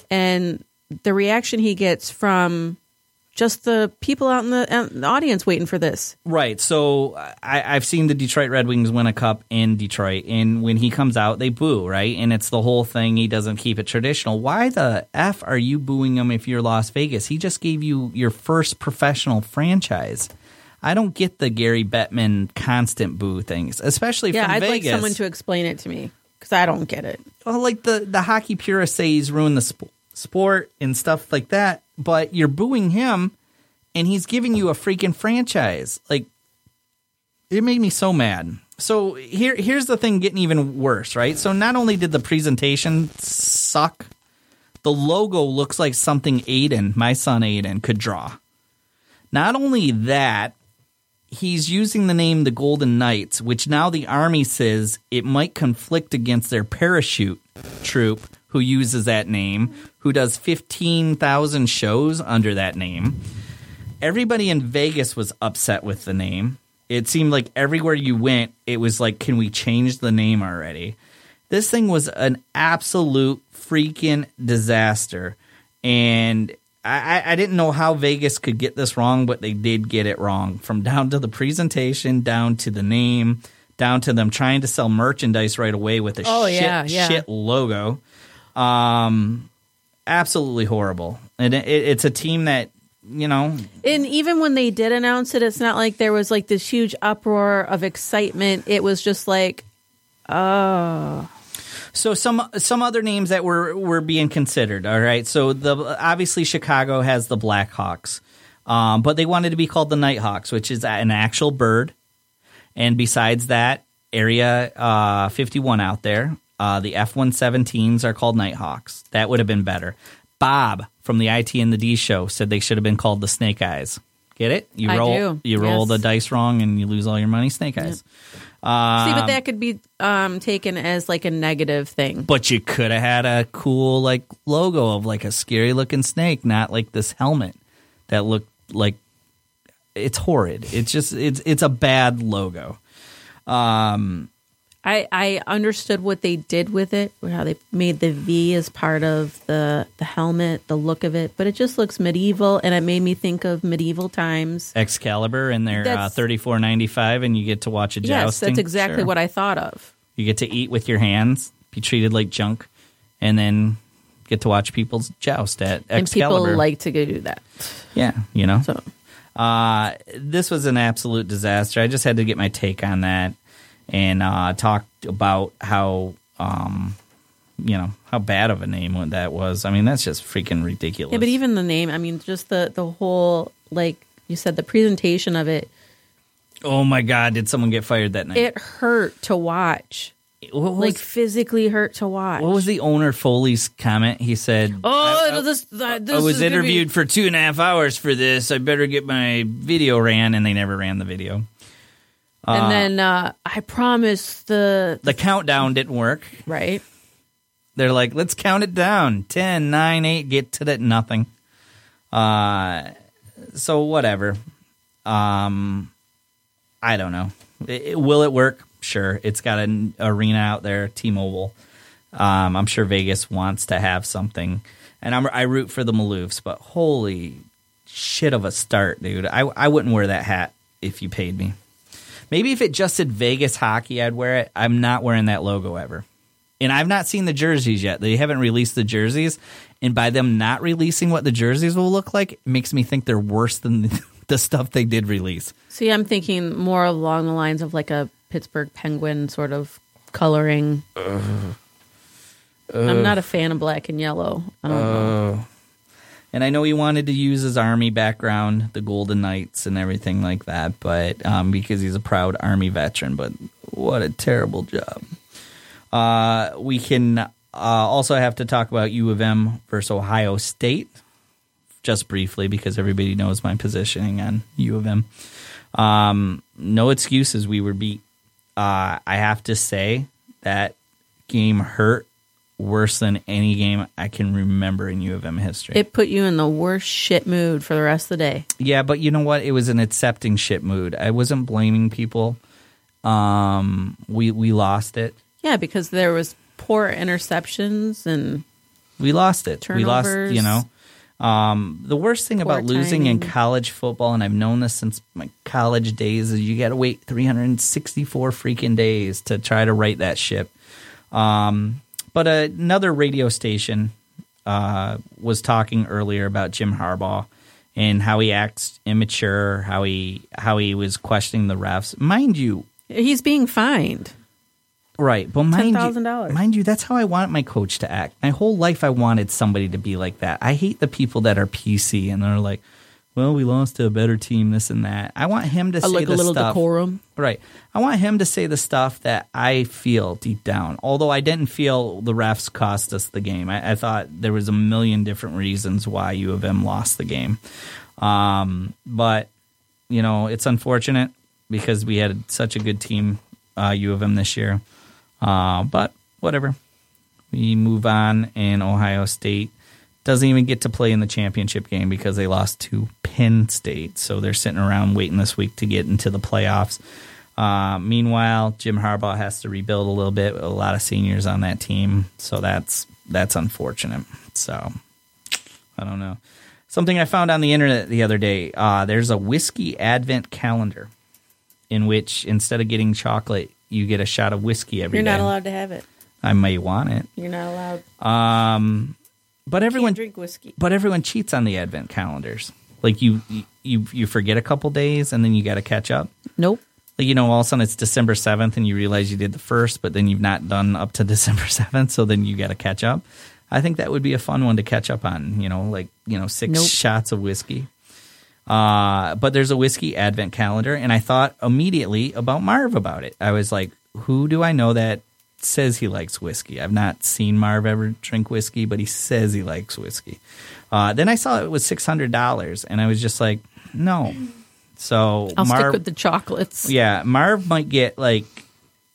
and the reaction he gets from just the people out in the, the audience waiting for this. right. So I, I've seen the Detroit Red Wings win a cup in Detroit, and when he comes out, they boo. Right, and it's the whole thing. He doesn't keep it traditional. Why the f are you booing him if you're Las Vegas? He just gave you your first professional franchise. I don't get the Gary Bettman constant boo things, especially Yeah, I'd like someone to explain it to me because I don't get it. well, like the the hockey purists say he's ruined the sp- sport and stuff like that, but you're booing him, and he's giving you a freaking franchise. Like, it made me so mad. So here here's the thing getting even worse, right? So not only did the presentation suck, the logo looks like something Aiden, my son Aiden, could draw. Not only that, he's using the name the Golden Knights, which now the Army says it might conflict against their parachute troop who uses that name, who does 15,000 shows under that name. Everybody in Vegas was upset with the name. It seemed like everywhere you went, it was like, can we change the name already? This thing was an absolute freaking disaster. And I, I- didn't know how Vegas could get this wrong, but they did get it wrong. From down to the presentation, down to the name, down to them trying to sell merchandise right away with a Oh, shit, yeah, yeah. shit logo. Um, absolutely horrible. And it, it's a team that, you know, And even when they did announce it, it's not like there was like this huge uproar of excitement. It was just like, oh, So some some other names that were were being considered. All right, so the obviously Chicago has the Blackhawks, um, but they wanted to be called the Nighthawks, which is an actual bird. And besides that, Area uh, 51 out there, uh, the F-117s are called Nighthawks. That would have been better. Bob from the IT and the D show said they should have been called the Snake Eyes. Get it? You I roll do, you roll yes. the dice wrong and you lose all your money. Snake Eyes. see, but that could be um, taken as like a negative thing. But you could have had a cool like logo of like a scary looking snake, not like this helmet that looked like it's horrid. It's just it's it's a bad logo. Um I, I understood what they did with it, how they made the V as part of the the helmet, the look of it, but it just looks medieval, and it made me think of medieval times. Excalibur and their uh, thirty four ninety five, and you get to watch a jousting. Yes, that's exactly Sure. what I thought of. you get to eat with your hands, be treated like junk, and then get to watch people's joust at Excalibur. And people like to go do that. yeah, you know. So Uh, this was an absolute disaster. I just had to get my take on that and uh, talked about how, um, you know, how bad of a name that was. I mean, that's just freaking ridiculous. yeah, but even the name, I mean, just the the whole like you said, the presentation of it, oh my god, did someone get fired that night? it hurt to watch. was, Like physically hurt to watch. what was the owner Foley's comment? He said, Oh, this, this I was gonna be- interviewed for two and a half hours for this. I better get my video ran, and they never ran the video. And then uh, I promise the The countdown didn't work. right. They're like, let's count it down. 10, 9, 8, get to that nothing. Uh, so whatever. Um, I don't know. It- it- will it work? Sure. It's got an arena out there, T-Mobile. Um, I'm sure Vegas wants to have something, and I'm, I root for the Maloofs. But holy shit of a start, dude! I I wouldn't wear that hat if you paid me. Maybe if it just said Vegas hockey, I'd wear it. I'm not wearing that logo ever. And I've not seen the jerseys yet. They haven't released the jerseys. And by them not releasing what the jerseys will look like, it makes me think they're worse than the, the stuff they did release. See, I'm thinking more along the lines of like a Pittsburgh Penguin sort of coloring. I'm not a fan of black and yellow. I don't know. Oh. And I know he wanted to use his army background, the Golden Knights and everything like that, but um, because he's a proud army veteran. But what a terrible job. Uh, we can uh, also have to talk about U of M versus Ohio State, just briefly, because everybody knows my positioning on U of M. Um, no excuses. We were beat. Uh, I have to say that game hurt worse than any game I can remember in U of M history. It put you in the worst shit mood for the rest of the day. yeah, but you know what? It was an accepting shit mood. I wasn't blaming people. Um, we we lost it. Yeah, because there was poor interceptions and We lost it. We lost. You know. Um, the worst thing about losing in college football, and I've known this since my college days, is you got to wait 364 freaking days to try to right that ship. Um, but another radio station uh, was talking earlier about Jim Harbaugh and how he acts immature, how he how he was questioning the refs. Mind you, he's being fined. Right, but mind you, $10,000. mind you, that's how I want my coach to act. My whole life, I wanted somebody to be like that. I hate the people that are PC and they're like, "Well, we lost to a better team, this and that." I want him to I say like a little stuff. decorum. Right, I want him to say the stuff that I feel deep down. Although I didn't feel the refs cost us the game, I, I thought there was a million different reasons why U of M lost the game. Um, but you know, it's unfortunate because we had such a good team, uh, U of M this year. Uh, but whatever. We move on, and Ohio State doesn't even get to play in the championship game because they lost to Penn State. So they're sitting around waiting this week to get into the playoffs. Uh, meanwhile, Jim Harbaugh has to rebuild a little bit. With a lot of seniors on that team, so that's that's unfortunate. So I don't know. Something I found on the internet the other day. Uh, there's a whiskey advent calendar in which instead of getting chocolate, you get a shot of whiskey every You're day. not allowed to have it. I may want it. You're not allowed. Um, but everyone drink whiskey. but everyone cheats on the advent calendars. Like you, you, you forget a couple days and then you got to catch up. Nope. Like you know, all of a sudden it's December seventh and you realize you did the first, but then you've not done up to December seventh, so then you got to catch up. I think that would be a fun one to catch up on. You know, like you know, six Nope. shots of whiskey. Uh, but there's a whiskey advent calendar, and I thought immediately about Marv about it. I was like, who do I know that says he likes whiskey? I've not seen Marv ever drink whiskey, but he says he likes whiskey. Uh, then I saw it was six hundred dollars, and I was just like, no. So I'll stick with the chocolates. yeah, Marv might get like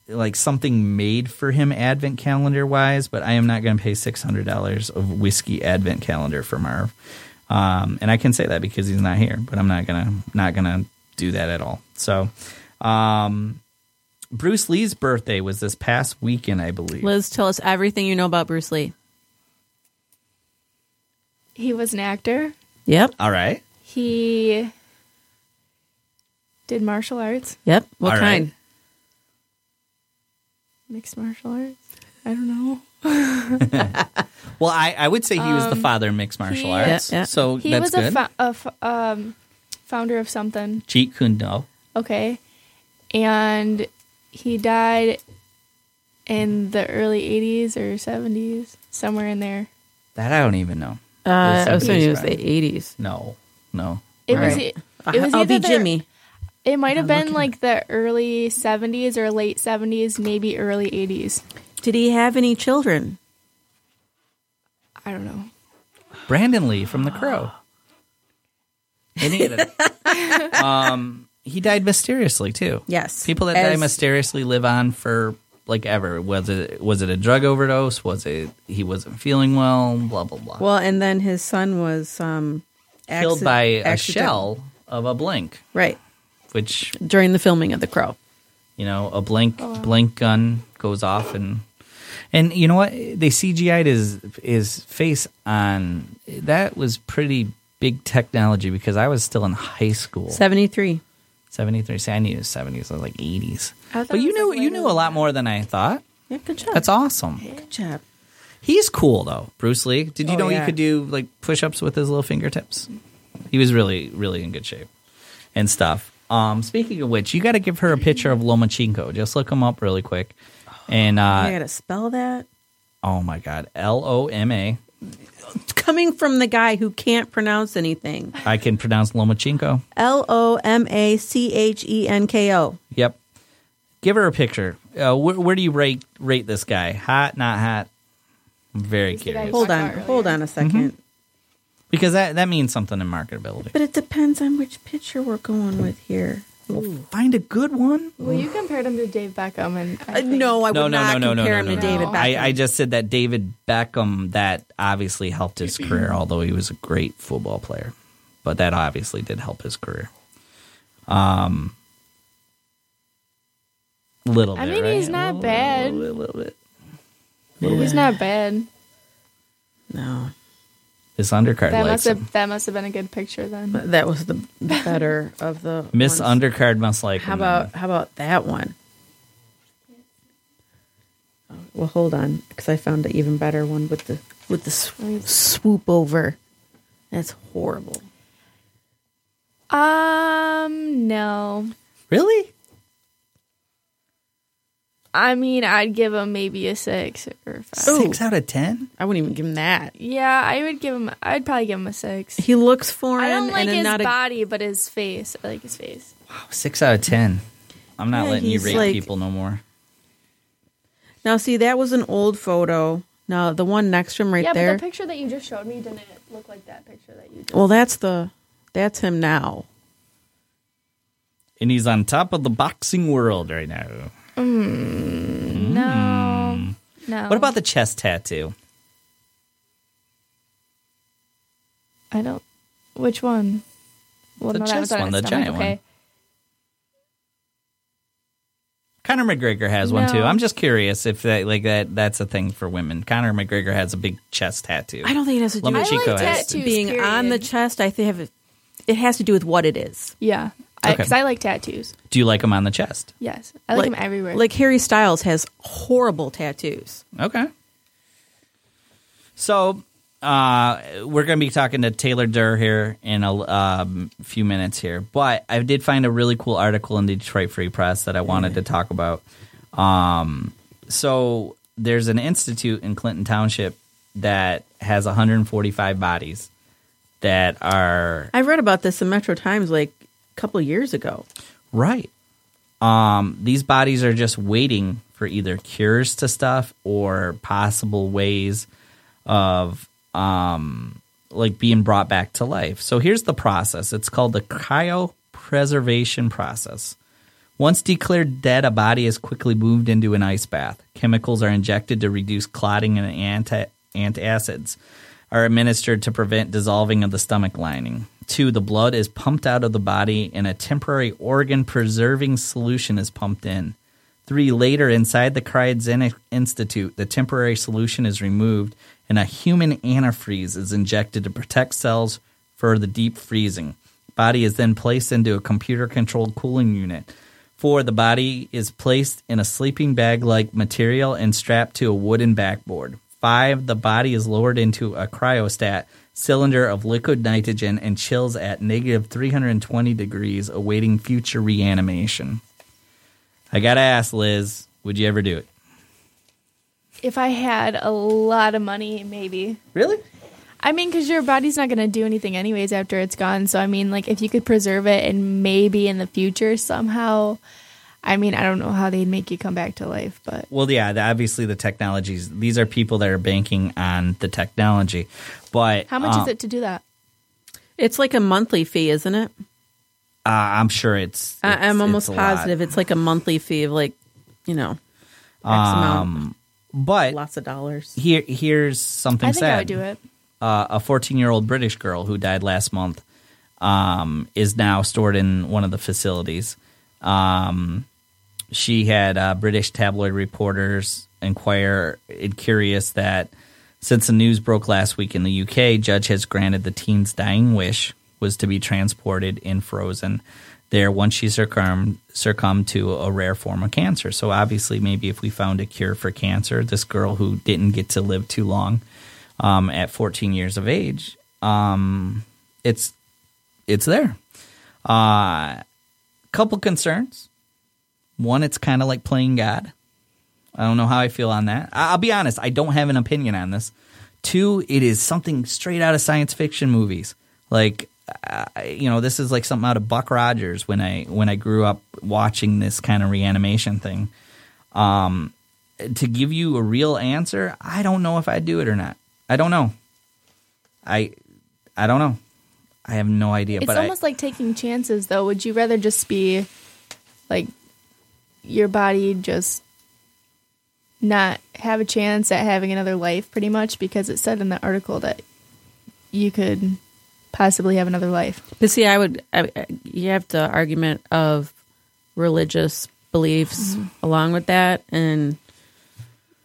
like something made for him advent calendar wise, but I am not going to pay six hundred dollars of whiskey advent calendar for Marv. Um, and I can say that because he's not here, but I'm not gonna not gonna do that at all. So, um, Bruce Lee's birthday was this past weekend, I believe. Liz, tell us everything you know about Bruce Lee. He was an actor. Yep. All right, He did martial arts, Yep. What All right. kind? mixed martial arts. I don't know. well, I, I would say he was the father of mixed martial Um, he- arts, Yeah, yeah. so He that's was good. a, fo- a fo- um, founder of something. Jeet Kune Do. Okay. And he died in the early 80s or 70s, somewhere in there. That I don't even know. Uh, I was saying it was the 80s. No, no. It was Right. it was I'll either be the- Jimmy. It might have been like the early 70s or late 70s, maybe early 80s. Did he have any children? I don't know. Brandon Lee from The Crow. Any of it. um, he died mysteriously too. Yes. People that die mysteriously live on for like ever. Was it was it a drug overdose? Was it he wasn't feeling well? Blah blah blah. Well, and then his son was um, Killed acci- by a accident- shell of a blink, Right. which During the filming of The Crow. you know a blink blink gun goes off and and you know what they CGI'd his his face on that was pretty big technology because I was still in high school. 73. 73. See, I knew it was 70s, so like 80s. I thought But you was, knew you knew a lot more than I thought. Yeah, good job. That's awesome. good job. He's cool though, Bruce Lee. Did you Oh, know yeah. he could do like push-ups with his little fingertips? He was really really in good shape and stuff. Um, speaking of which, you got to give her a picture of Lomachenko. Just look him up really quick. And uh, I got to spell that. oh my god, L O M A. Coming from the guy who can't pronounce anything. I can pronounce Lomachenko. L O M A C H E N K O. Yep. Give her a picture. Uh, where, where do you rate rate this guy? Hot, not hot? I'm very the curious. Hold on. Hold on a 2nd Because that, that means something in marketability. But it depends on which picture we're going with here. Find a good one. Well, you compared him to Dave Beckham, and I Uh, no, I would No, no, not no, no, no, compare no, him no. to David no. Beckham. I, I just said that David Beckham, that obviously helped his career, although he was a great football player. But that obviously did help his career. Um, little I bit, mean, right? he's not A little, bad. Little, little bit. he's not bad. no, This undercard That likes must him. have that must have been a good picture then. But that was the better of the Miss ones. Undercard must like How him. about how about that one? Oh, Well, hold on, because I found an even better one with the with the sw- swoop over. That's horrible. Um, no. really? I mean, I'd give him maybe a six or five. Six out of ten? I wouldn't even give him that. Yeah, I would give him. I'd probably give him a six. He looks foreign I don't like and his not a body, but his face. I like his face. Wow, Six out of ten. I'm not Yeah, letting you rate like- people no more. Now, see, that was an old photo. Now, the one next to him right yeah, there. but the picture that you just showed me didn't look like that picture that you. Just well, that's the that's him now. And he's on top of the boxing world right now. Mm. No, hmm. no. What about the chest tattoo? I don't. Which one? Well, The no, chest one, his the stomach. giant okay. one. Conor McGregor has one too. I'm just curious if that like that that's a thing for women. Conor McGregor has a big chest tattoo. I don't think it has to do Lomachenko with I like has tattoos. being on the period. chest. I think have it, it has to do with what it is. Yeah, Okay. because I, like tattoos. Do you like them on the chest? Yes, I like, them everywhere. Like Harry Styles has horrible tattoos. Okay. So uh, we're going to be talking to Taylor Durr here in a um, few minutes here, but I did find a really cool article in the Detroit Free Press that I wanted to talk about. Um, so there's an institute in Clinton Township that has 145 bodies that are I read about this in Metro Times like a couple years ago. Right. Um, these bodies are just waiting for either cures to stuff or possible ways of um, like being brought back to life. So here's the process. It's called the cryopreservation process. Once declared dead, a body is quickly moved into an ice bath. Chemicals are injected to reduce clotting and anti- antacids are administered to prevent dissolving of the stomach lining. Two, the blood is pumped out of the body and a temporary organ preserving solution is pumped in. Three, later inside the cryogenic institute, the temporary solution is removed and a human antifreeze is injected to protect cells for the deep freezing. Body is then placed into a computer controlled cooling unit. Four, the body is placed in a sleeping bag like material and strapped to a wooden backboard. Five, the body is lowered into a cryostat cylinder of liquid nitrogen and chills at negative 320 degrees, awaiting future reanimation. I gotta ask, Liz, would you ever do it? if I had a lot of money, maybe. Really? I mean, because your body's not going to do anything anyways after it's gone. So, I mean, like, if you could preserve it and maybe in the future somehow, I mean, I don't know how they'd make you come back to life, but Well, yeah, the, obviously the technologies. These are people that are banking on the technology, but how much uh, is it to do that? It's like a monthly fee, isn't it? Uh, I'm sure it's. I, it's- I'm almost it's a lot. positive it's like a monthly fee of like, you know, X amount, Um, but lots of dollars. here, here's something I think sad. I would do it. uh, a 14 year old British girl who died last month um, is now stored in one of the facilities. Um, she had uh, British tabloid reporters inquire and curious that since the news broke last week in the UK, judge has granted the teen's dying wish was to be transported in frozen there once she succumbed succumbed to a rare form of cancer. So obviously, maybe if we found a cure for cancer, this girl who didn't get to live too long um, at 14 years of age, um, it's it's there. Uh, couple concerns. One, it's kind of like playing God. I don't know how I feel on that. I'll be honest, I don't have an opinion on this. Two, it is something straight out of science fiction movies. Like, uh, you know, this is like something out of Buck Rogers when I when I grew up watching this kind of reanimation thing. Um, to give you a real answer, I don't know if I'd do it or not. I don't know. I I don't know. I have no idea. It's but I- almost like taking chances, though. Would you rather just be like your body just not have a chance at having another life, pretty much? Because it said in the article that you could possibly have another life. But see, I would, I, I- you have the argument of religious beliefs mm-hmm. along with that, and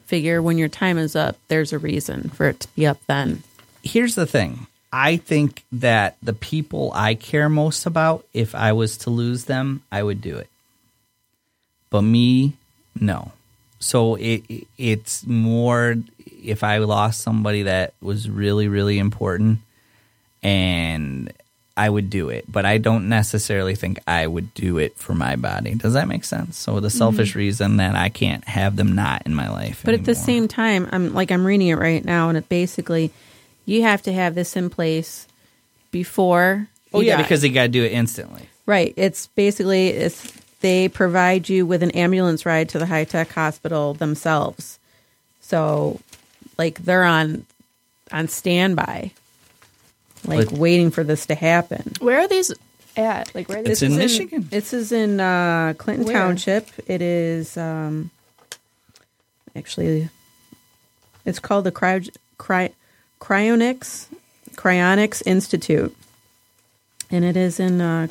figure when your time is up, there's a reason for it to be up then. here's the thing. I think that the people I care most about, if I was to lose them, I would do it. But me, no. So it it- it's more if I lost somebody that was really really important, and I would do it. But I don't necessarily think I would do it for my body. Does that make sense? So the selfish mm-hmm. reason that I can't have them not in my life. But at the same time, I'm like I'm reading it right now, and it basically you have to have this in place before. oh yeah, die. because you got to do it instantly. right, it's basically it's they provide you with an ambulance ride to the high tech hospital themselves. So, like they're on on standby, like, Like- waiting for this to happen. Where are these at? Like, where are It's these? in This is Michigan. This is in uh, Clinton Where? Township. It is um, actually it's called the Cryo, Cry, Cryonics Cryonics Institute, and it is in uh,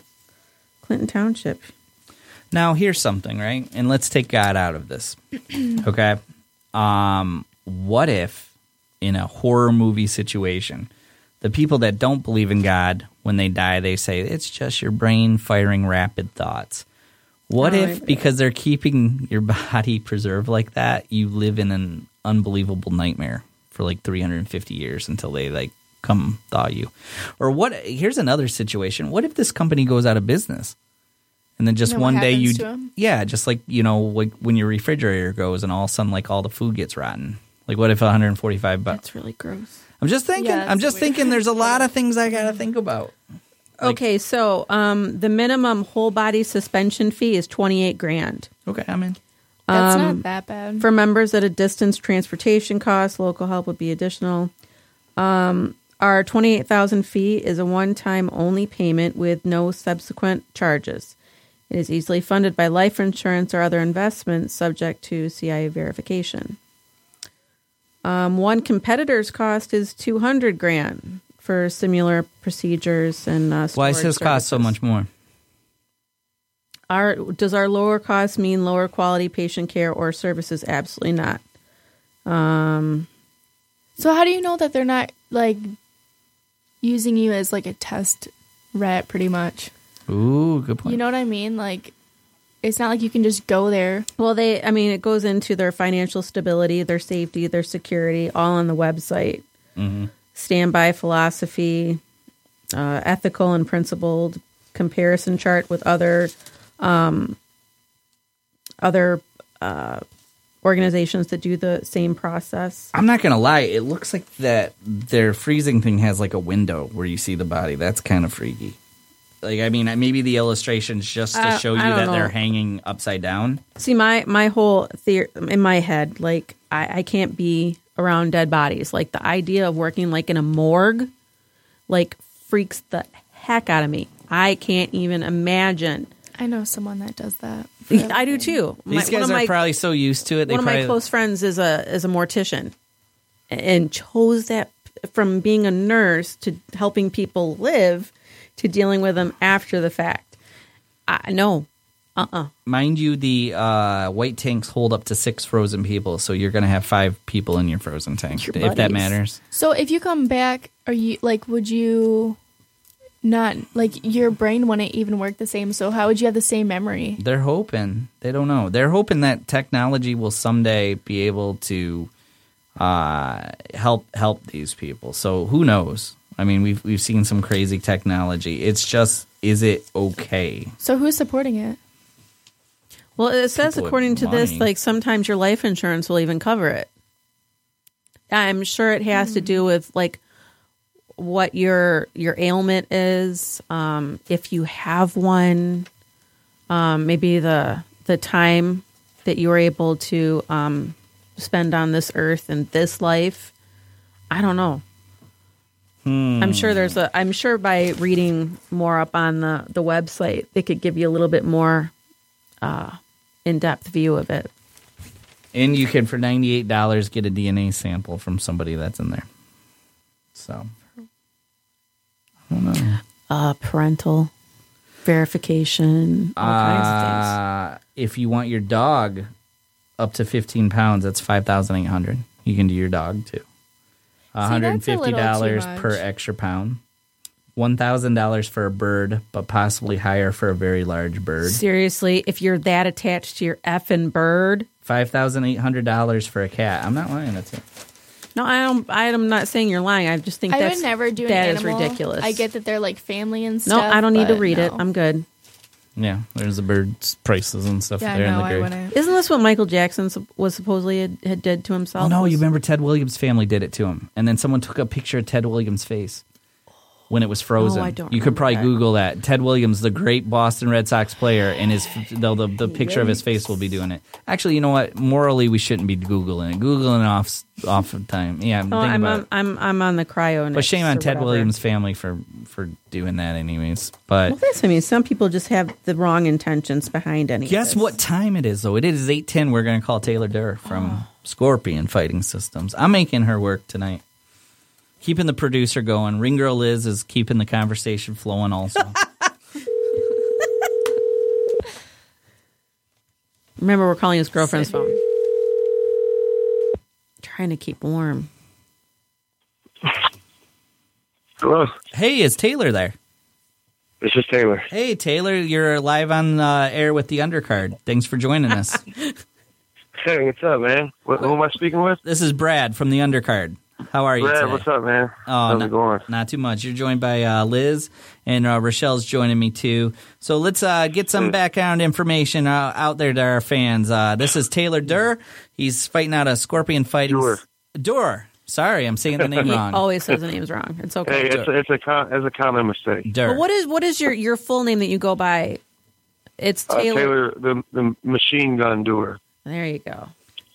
Clinton Township. Now here's something, right? And let's take God out of this. okay? Um what if in a horror movie situation, the people that don't believe in God when they die, they say it's just your brain firing rapid thoughts. What Oh, if because they're keeping your body preserved like that, you live in an unbelievable nightmare for like 350 years until they like come thaw you? Or what here's another situation. What if this company goes out of business? And then just Then one day you, happens to 'em? yeah, just like you know, like when your refrigerator goes, and all of a sudden, like all the food gets rotten. Like, what if 145 bucks? That's really gross. I'm just thinking. Yeah, I'm just weird. thinking. There's a lot of things I gotta think about. Like- okay, so um, the minimum whole body suspension fee is twenty eight grand. Okay, I'm in. That's Um, not that bad. For members at a distance, transportation costs, local help would be additional. Um, our 28000 fee is a one time only payment with no subsequent charges. It is easily funded by life insurance or other investments subject to CIA verification. Um, one competitor's cost is 200 grand for similar procedures and uh, Why does storage his cost so much more? Our, does our lower cost mean lower quality patient care or services? Absolutely not. Um, so how do you know that they're not like using you as like a test rat, pretty much? Ooh, good point. You know what I mean? Like, it's not like you can just go there. Well, they, I mean, it goes into their financial stability, their safety, their security, all on the website. Standby philosophy, uh, ethical and principled comparison chart with other, um, other uh, organizations that do the same process. I'm not gonna lie. It looks like that their freezing thing has like a window where you see the body. That's kind of freaky. Like, I mean, maybe the illustration's just to Uh, show you that know. they're hanging upside down. See, my my whole theory in my head, like I, I can't be around dead bodies. Like the idea of working like in a morgue, like freaks the heck out of me. I can't even imagine. I know someone that does that. I do too. These one guys of are my- probably so used to it. They one of my close friends is a is a mortician and chose that from being a nurse to helping people live to dealing with them after the fact. I no. Uh-uh. mind you, the uh, white tanks hold up to six frozen people, so you're going to have five people in your frozen tank, Your if that matters. So if you come back, are you like? Would you not like your brain wouldn't even work the same? So how would you have the same memory? They're hoping. They don't know. They're hoping that technology will someday be able to uh, help help these people. So who knows? I mean, we've we've seen some crazy technology. It's just, is it okay? So who's supporting it? Well, it says People according to this, money. like sometimes your life insurance will even cover it. I'm sure it has to do with like what your your ailment is, um, if you have one, um, maybe the the time that you were able to um, spend on this earth and this life. I don't know. I'm sure there's a. I'm sure by reading more up on the the website, they could give you a little bit more uh, in depth view of it. And you can for ninety eight dollars get a DNA sample from somebody that's in there. So I don't know. Uh, parental verification, all kinds of things. Uh, if you want your dog up to 15 pounds, that's 5,800. You can do your dog too. that's a little too $150 per extra pound. $1,000 for a bird, but possibly higher for a very large bird. Seriously, if you're that attached to your effing bird, $5,800 for a cat. I'm not lying. That's it. no, I don't. I am not saying you're lying. I just think I that's would never do an that is animal. ridiculous. I get that they're like family and stuff. No. I don't need to but read it. I'm good. Yeah, there's the bird's prices and stuff yeah, there in the I grave. wouldn't. Isn't this what Michael Jackson sup- was supposedly had, had did to himself? Oh no, Was- you remember Ted Williams' family did it to him, and then someone took a picture of Ted Williams' face when it was frozen. Oh, I don't you could probably that. Google that. Ted Williams, the great Boston Red Sox player, and his the, the, the picture of his face will be doing it. Actually, you know what? Morally, we shouldn't be googling it. Googling off off of time. Yeah, I'm, Oh, I'm about on. I'm I'm on the cryo. But shame on Ted Williams' family for for doing that, anyways. But Well, that's I mean, some people just have the wrong intentions behind any. Guess what time it is, though? It is 8.10. We're going to call Taylor Durr from oh. Scorpion Fighting Systems. I'm making her work tonight. Keeping the producer going. Ring Girl Liz is keeping the conversation flowing also. Remember, we're calling his girlfriend's phone. Trying to keep warm. Hello, hey, is Taylor there? this is Taylor. Hey, Taylor, you're live on uh, air with the undercard. Thanks for joining us. Hey, what's up, man? What, who am I speaking with? this is Brad from the undercard. How are you Brad, today? what's up, man? Oh, How's not, it going? not too much. You're joined by uh, Liz, and uh, Rochelle's joining me too. So let's uh, get some background information uh, out there to our fans. Uh, this is Taylor Durr. He's fighting out a Scorpion fighting. Durr. Durr. Sorry, I'm saying the name He wrong. always says the name's wrong. It's okay. Hey, it's a, it's a com- it's a common mistake. Durr. But what is what is your your full name that you go by? It's Uh, Taylor. Taylor, the the machine gun Durr. There you go.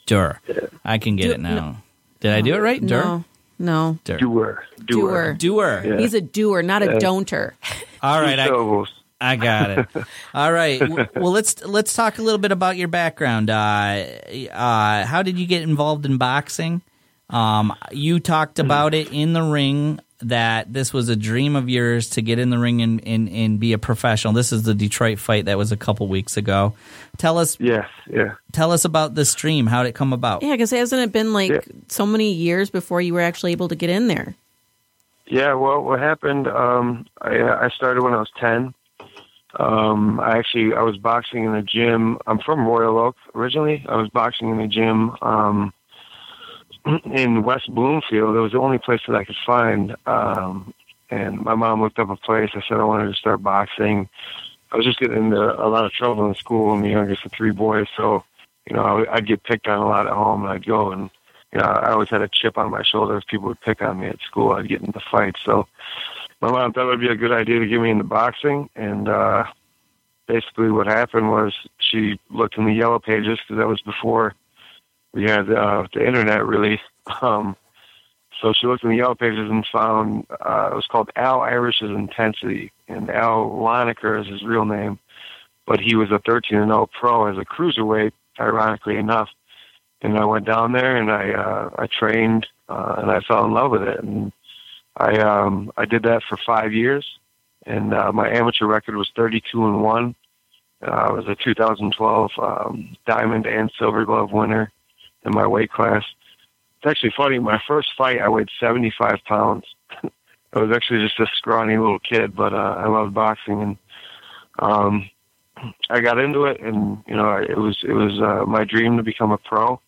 Durr. I can get Du- it now. Did I do it right? Durr. No, no. Durr. Doer. Doer. Doer. Yeah. He's a doer, not a don'ter. All right. I. I got it. All right. Well, let's let's talk a little bit about your background. Uh, uh, how did you get involved in boxing? Um, you talked about it in the ring that this was a dream of yours to get in the ring and, and, and be a professional. This is the Detroit fight that was a couple weeks ago. Tell us Yes, yeah. tell us about this dream. How did it come about? Yeah, because hasn't it been like Yeah. so many years before you were actually able to get in there? Yeah, well, what happened? Um, I, I started when I was ten. Um, I actually I was boxing in the gym. I'm from Royal Oak originally. I was boxing in the gym um, in West Bloomfield. It was the only place that I could find. Um, and my mom looked up a place. I said I wanted to start boxing. I was just getting into a lot of trouble in school. I'm the youngest of three boys, so you know I'd get picked on a lot at home, and I'd go and you know I always had a chip on my shoulder if people would pick on me at school. I'd get into fights, so my mom thought it would be a good idea to get me into boxing, and uh, basically what happened was she looked in the yellow pages because that was before we had uh, the internet really. Um, So she looked in the yellow pages and found uh, it was called Al Irish's Intensity, and Al Loneker is his real name, but he was a 13 and 0 pro as a cruiserweight, ironically enough. And I went down there and I uh, I trained uh, and I fell in love with it, and I um, I did that for five years, and uh, my amateur record was 32 and one. Uh, I was a 2012 um, diamond and silver glove winner in my weight class. It's actually funny. My first fight, I weighed 75 pounds. I was actually just a scrawny little kid, but uh, I loved boxing, and um, I got into it. And you know, it was it was uh, my dream to become a pro.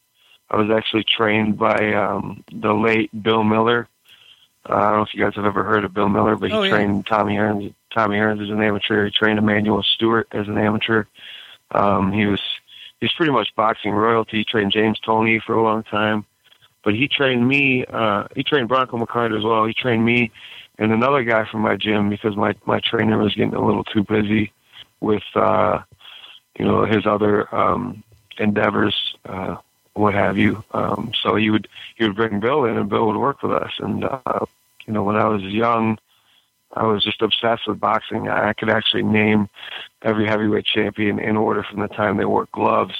I was actually trained by um, the late Bill Miller. Uh, I don't know if you guys have ever heard of Bill Miller, but he Oh, yeah. trained Tommy Hearns. Tommy Hearns as an amateur. He trained Emmanuel Stewart as an amateur. Um, he was he's pretty much boxing royalty. He trained James Toney for a long time, but he trained me. Uh, he trained Bronco McCarter as well. He trained me and another guy from my gym because my my trainer was getting a little too busy with uh, you know his other um, endeavors, uh, what have you. Um, so he would he would bring Bill in, and Bill would work with us. And uh, you know when I was young. I was just obsessed with boxing. I could actually name every heavyweight champion in order from the time they wore gloves.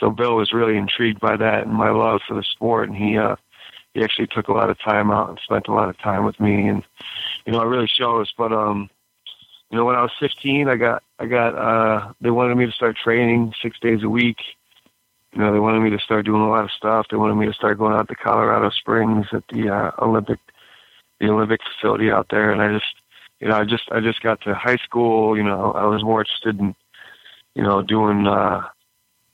So Bill was really intrigued by that and my love for the sport, and he uh, he actually took a lot of time out and spent a lot of time with me, and you know it really shows. But um, you know when I was 15, I got I got uh, they wanted me to start training six days a week. You know they wanted me to start doing a lot of stuff. They wanted me to start going out to Colorado Springs at the uh, Olympic the Olympic facility out there, and I just you know, I just I just got to high school. You know, I was more interested in, you know, doing uh,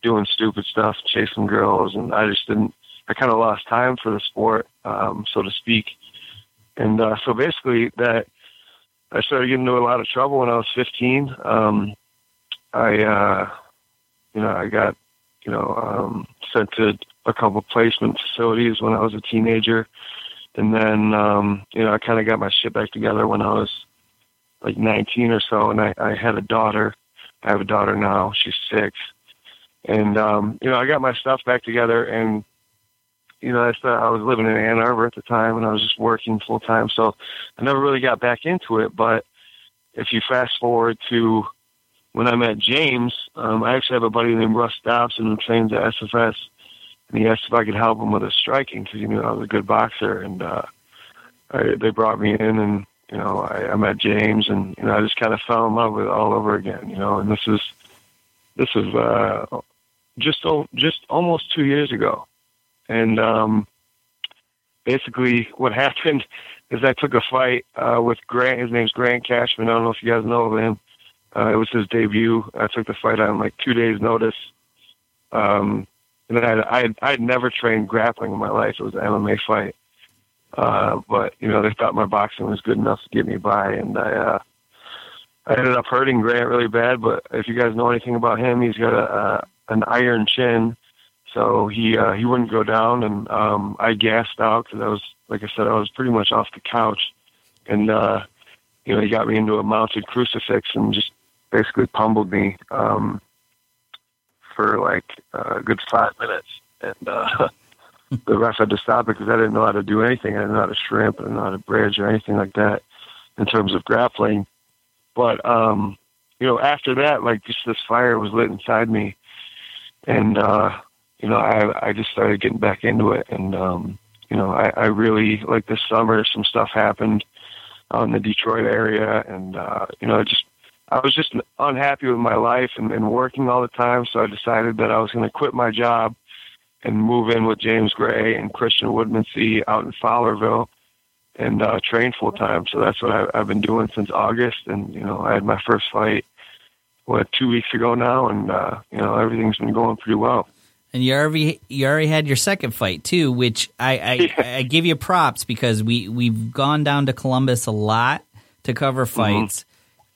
doing stupid stuff, chasing girls, and I just didn't. I kind of lost time for the sport, um, so to speak. And uh, so basically, that I started getting into a lot of trouble when I was 15. Um, I, uh, you know, I got, you know, um, sent to a couple placement facilities when I was a teenager, and then, um, you know, I kind of got my shit back together when I was like 19 or so, and I, I had a daughter. I have a daughter now. She's six, and um, you know, I got my stuff back together, and you know, I thought I was living in Ann Arbor at the time, and I was just working full time, so I never really got back into it. But if you fast forward to when I met James, um, I actually have a buddy named Russ Dobson who trains at SFS, and he asked if I could help him with his striking because he knew I was a good boxer, and uh, I, they brought me in, and you know, I, I met James, and you know, I just kind of fell in love with it all over again, you know. And this is this is uh, just just almost two years ago, and um, basically what happened is I took a fight uh, with Grant. His name's Grant Cashman. I don't know if you guys know of him. Uh, it was his debut. I took the fight on like two days' notice. Um, and I, I, had, I had never trained grappling in my life. It was an MMA fight. Uh, but you know, they thought my boxing was good enough to get me by, and I, uh, I ended up hurting Grant really bad. But if you guys know anything about him, he's got a, uh, an iron chin, so he uh, he wouldn't go down, and um, I gassed out because I was, like I said, I was pretty much off the couch, and uh, you know, he got me into a mounted crucifix and just basically pummeled me um, for like a good five minutes, and. Uh, the ref had to stop it because I didn't know how to do anything. I didn't know how to shrimp. I didn't know how to bridge or anything like that in terms of grappling. But, um, you know, after that, like just this fire was lit inside me. And, uh, you know, I, I just started getting back into it. And, um, you know, I, I really, like this summer, some stuff happened out in the Detroit area. And, uh, you know, just, I was just unhappy with my life and, and working all the time. So I decided that I was going to quit my job and move in with James Gray and Christian Woodmansey out in Fowlerville and uh, train full time. So that's what I, I've been doing since August. And you know, I had my first fight what two weeks ago now, and uh, you know everything's been going pretty well. And you already you already had your second fight too, which I I, I give you props because we we've gone down to Columbus a lot to cover Mm-hmm. fights.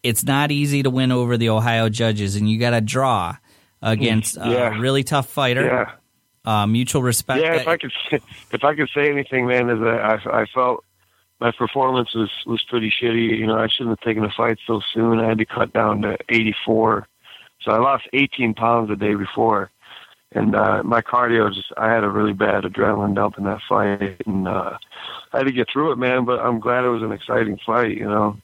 It's not easy to win over the Ohio judges, and you got to draw against Yeah. a really tough fighter. Yeah. Uh, mutual respect. Yeah, if I could, say, if I could say anything, man, is that I, I felt my performance was was pretty shitty. You know, I shouldn't have taken the fight so soon. I had to cut down to 84, so I lost 18 pounds the day before, and uh, my cardio just I had a really bad adrenaline dump in that fight, and uh, I had to get through it, man. But I'm glad it was an exciting fight, you know.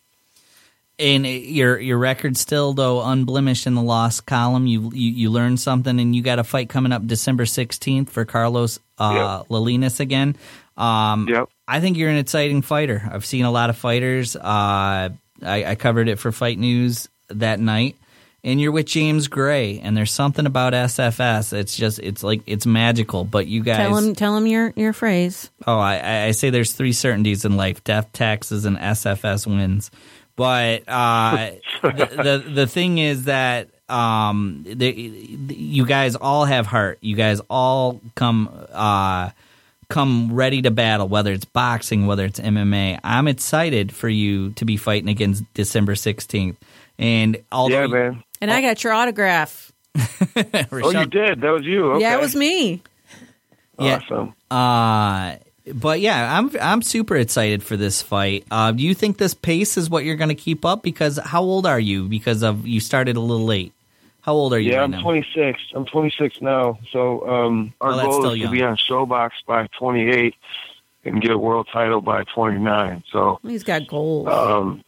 And your your record still though unblemished in the loss column. You you, you learned something, and you got a fight coming up December sixteenth for Carlos uh, Yep. Lalinas again. Um, Yep. I think you're an exciting fighter. I've seen a lot of fighters. Uh, I, I covered it for Fight News that night, and you're with James Gray, and there's something about SFS. It's just it's like it's magical. But you guys, Tell him, tell him your your phrase. Oh, I- I, I say there's three certainties in life: death, taxes, and SFS wins. But uh, the, the the thing is that um, the, you guys all have heart. You guys all come uh, come ready to battle, whether it's boxing, whether it's MMA. I'm excited for you to be fighting against December 16th. And although yeah, man. And I got your autograph. Oh, you did. That was you. Okay. Yeah, it was me. Yeah. Awesome. Uh but yeah, I'm I'm super excited for this fight. Uh, do you think this pace is what you're going to keep up? Because how old are you? Because of you started a little late. How old are you Yeah, right I'm now? 26. I'm 26 now. So um, our Oh, goal still is young. to be on Showbox by 28 and get a world title by 29. So He's got goals. um,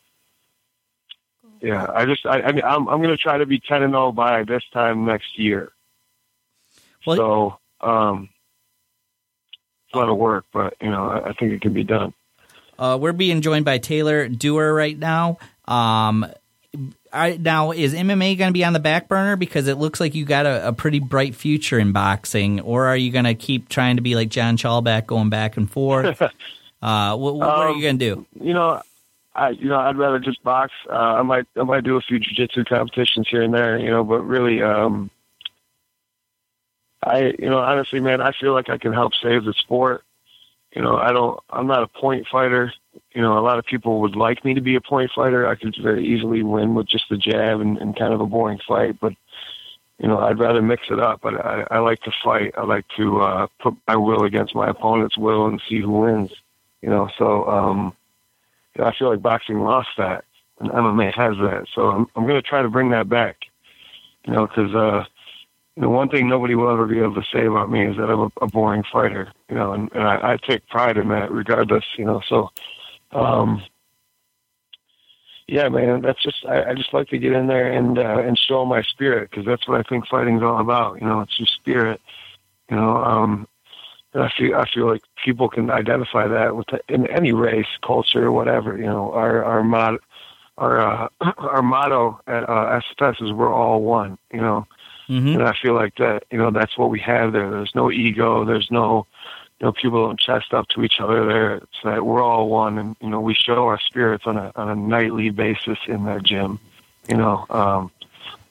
yeah, I just I, I mean I'm I'm going to try to be 10 and 0 by this time next year. Well- so um, it's a lot of work, but you know I, I think it can be done. Uh, we're being joined by Taylor Dewar right now. Um, I, now is MMA going to be on the back burner because it looks like you got a, a pretty bright future in boxing, or are you going to keep trying to be like John Chalback, going back and forth? uh, what, what are Um, you going to do? you know, I you know I'd rather just box. Uh, I might I might do a few jiu-jitsu competitions here and there, you know, but really, um, I you know honestly, man, I feel like I can help save the sport. You know, I don't. I'm not a point fighter. You know, a lot of people would like me to be a point fighter. I could very easily win with just the jab and, and kind of a boring fight, but you know, I'd rather mix it up. But I, I like to fight. I like to uh, put my will against my opponent's will and see who wins. You know, so um, you know, I feel like boxing lost that, and MMA has that. So I'm I'm going to try to bring that back. You know, because uh, know, one thing nobody will ever be able to say about me is that I'm a, a boring fighter. You know, and, and I, I take pride in that, regardless. You know, so um, yeah, man, that's just I, I just like to get in there and uh, and show my spirit because that's what I think fighting's all about. You know, it's your spirit. You know, um, and I feel I feel like people can identify that with in any race, culture, whatever. You know, our our motto, our uh, our motto at uh, SFS is we're all one. You know, Mhm. and I feel like that. You know, that's what we have there. There's no ego. There's no you know people don't chest up to each other there. It's that we're all one, and you know we show our spirits on a on a nightly basis in that gym. You know, um,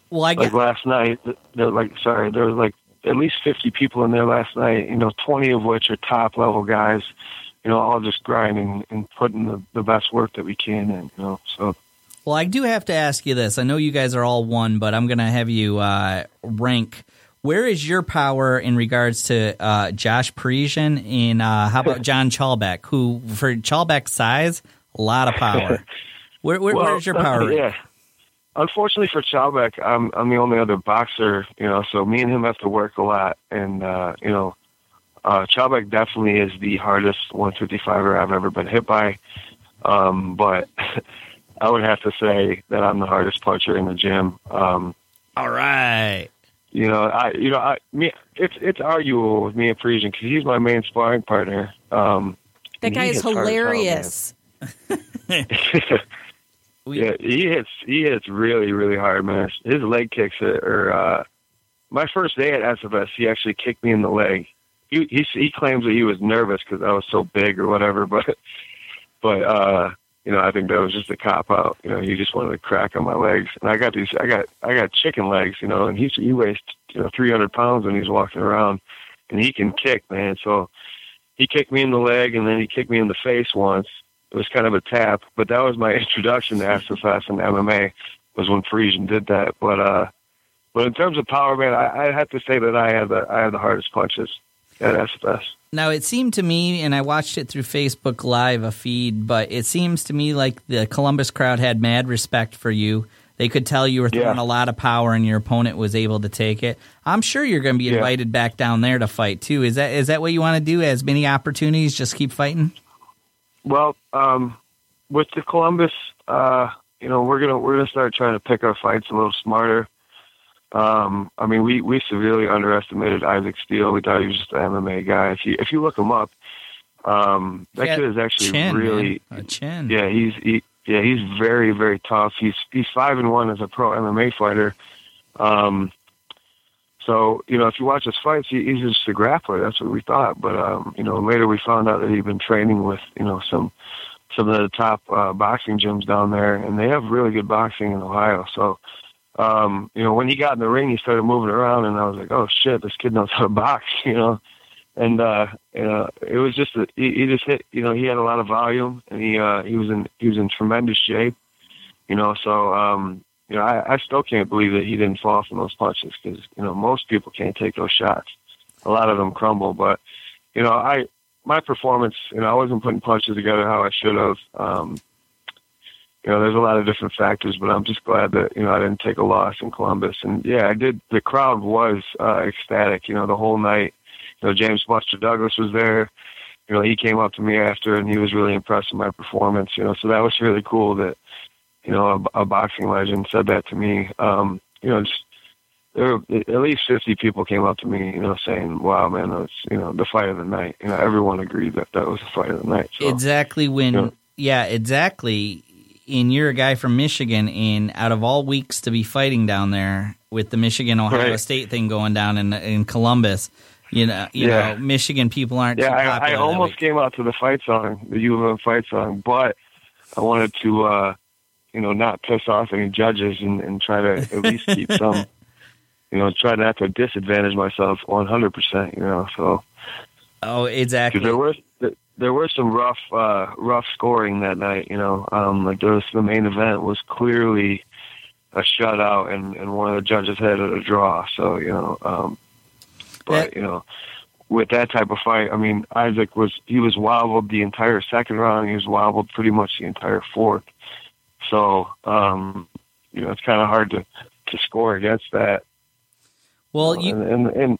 Well, I like last night, there like sorry, there was like at least fifty people in there last night. You know, twenty of which are top level guys. You know, all just grinding and putting the the best work that we can in. You know, so Well, I do have to ask you this. I know you guys are all one, but I'm going to have you uh, rank. Where is your power in regards to uh, Josh Parisian and uh, how about John Chalbeck, who for Chalback's size, a lot of power. Where, where, Well, where's your power? yeah. Unfortunately for Chalbeck, I'm I'm the only other boxer, you know, so me and him have to work a lot and uh, you know, uh Chalbeck definitely is the hardest 155er I've ever been hit by. Um, but I would have to say that I'm the hardest puncher in the gym. Um, All right. you know, I you know, I me it's it's arguable with me and Parisian because he's my main sparring partner. Um, that guy is hits hard as hell, man. hilarious. We- yeah, he hits he hits really really hard, man. His leg kicks are. are uh, my first day at SFS, he actually kicked me in the leg. He he, he claims that he was nervous because I was so big or whatever, but but uh, you know I think that was just a cop out. You know, he just wanted to crack on my legs, and I got these I got I got chicken legs, you know, and he's he weighs you know 300 pounds when he's walking around, and he can kick, man. So he kicked me in the leg, and then he kicked me in the face once it was kind of a tap, but that was my introduction to SFS and MMA was when Parisian did that. But uh, but in terms of power, man, I, I have to say that I have the I have the hardest punches at SFS. Now it seemed to me, and I watched it through Facebook Live, a feed, but it seems to me like the Columbus crowd had mad respect for you. They could tell you were throwing Yeah. a lot of power, and your opponent was able to take it. I'm sure you're going to be Yeah. invited back down there to fight too. Is that is that what you want to do? As many opportunities, just keep fighting. Well, um, with the Columbus, uh, you know, we're gonna we're gonna start trying to pick our fights a little smarter. Um, I mean, we we severely underestimated Isaac Steele. We thought he was just an MMA guy. If you if you look him up, um, that Yeah, kid is actually chin, really a chin. yeah, he's he, yeah, he's very very tough. He's he's five and one as a pro MMA fighter. Um, so you know, if you watch his fights, he, he's just a grappler. That's what we thought. But um, you know, later we found out that he'd been training with you know some some of the top uh, boxing gyms down there, and they have really good boxing in Ohio. So. Um, you know, when he got in the ring, he started moving around, and I was like, "Oh shit, this kid knows how to box," you know. And uh, you know, it was just a, he, he just hit. You know, he had a lot of volume, and he uh, he was in he was in tremendous shape. You know, so um, you know, I, I still can't believe that he didn't fall from those punches because you know most people can't take those shots. A lot of them crumble, but you know, I my performance, you know, I wasn't putting punches together how I should have. Um, you know, there's a lot of different factors, but I'm just glad that you know I didn't take a loss in Columbus. And yeah, I did. The crowd was uh, ecstatic. You know, the whole night. You know, James Buster Douglas was there. You know, he came up to me after, and he was really impressed with my performance. You know, so that was really cool that you know a, a boxing legend said that to me. Um, you know, just there were at least 50 people came up to me, you know, saying, "Wow, man, that's you know the fight of the night." You know, everyone agreed that that was the fight of the night. So, exactly when Yeah. yeah exactly and you're a guy from michigan and out of all weeks to be fighting down there with the michigan ohio Right. state thing going down in in columbus you know you Yeah. know michigan people aren't Yeah, I, I almost came out to the fight song, the U of M fight song, but I wanted to, uh, you know, not piss off any judges and, and try to at least keep some, you know, try not to disadvantage myself 100%, you know, so. oh Because exactly there was there was some rough uh, rough scoring that night. You know, um, like there was the main event was clearly a shutout, and, and one of the judges had it a draw. So you know, um, but you know, with that type of fight, I mean, Isaac was he was wobbled the entire second round. He was wobbled pretty much the entire fourth. So um, you know, it's kind of hard to to score against that. well you and, and, and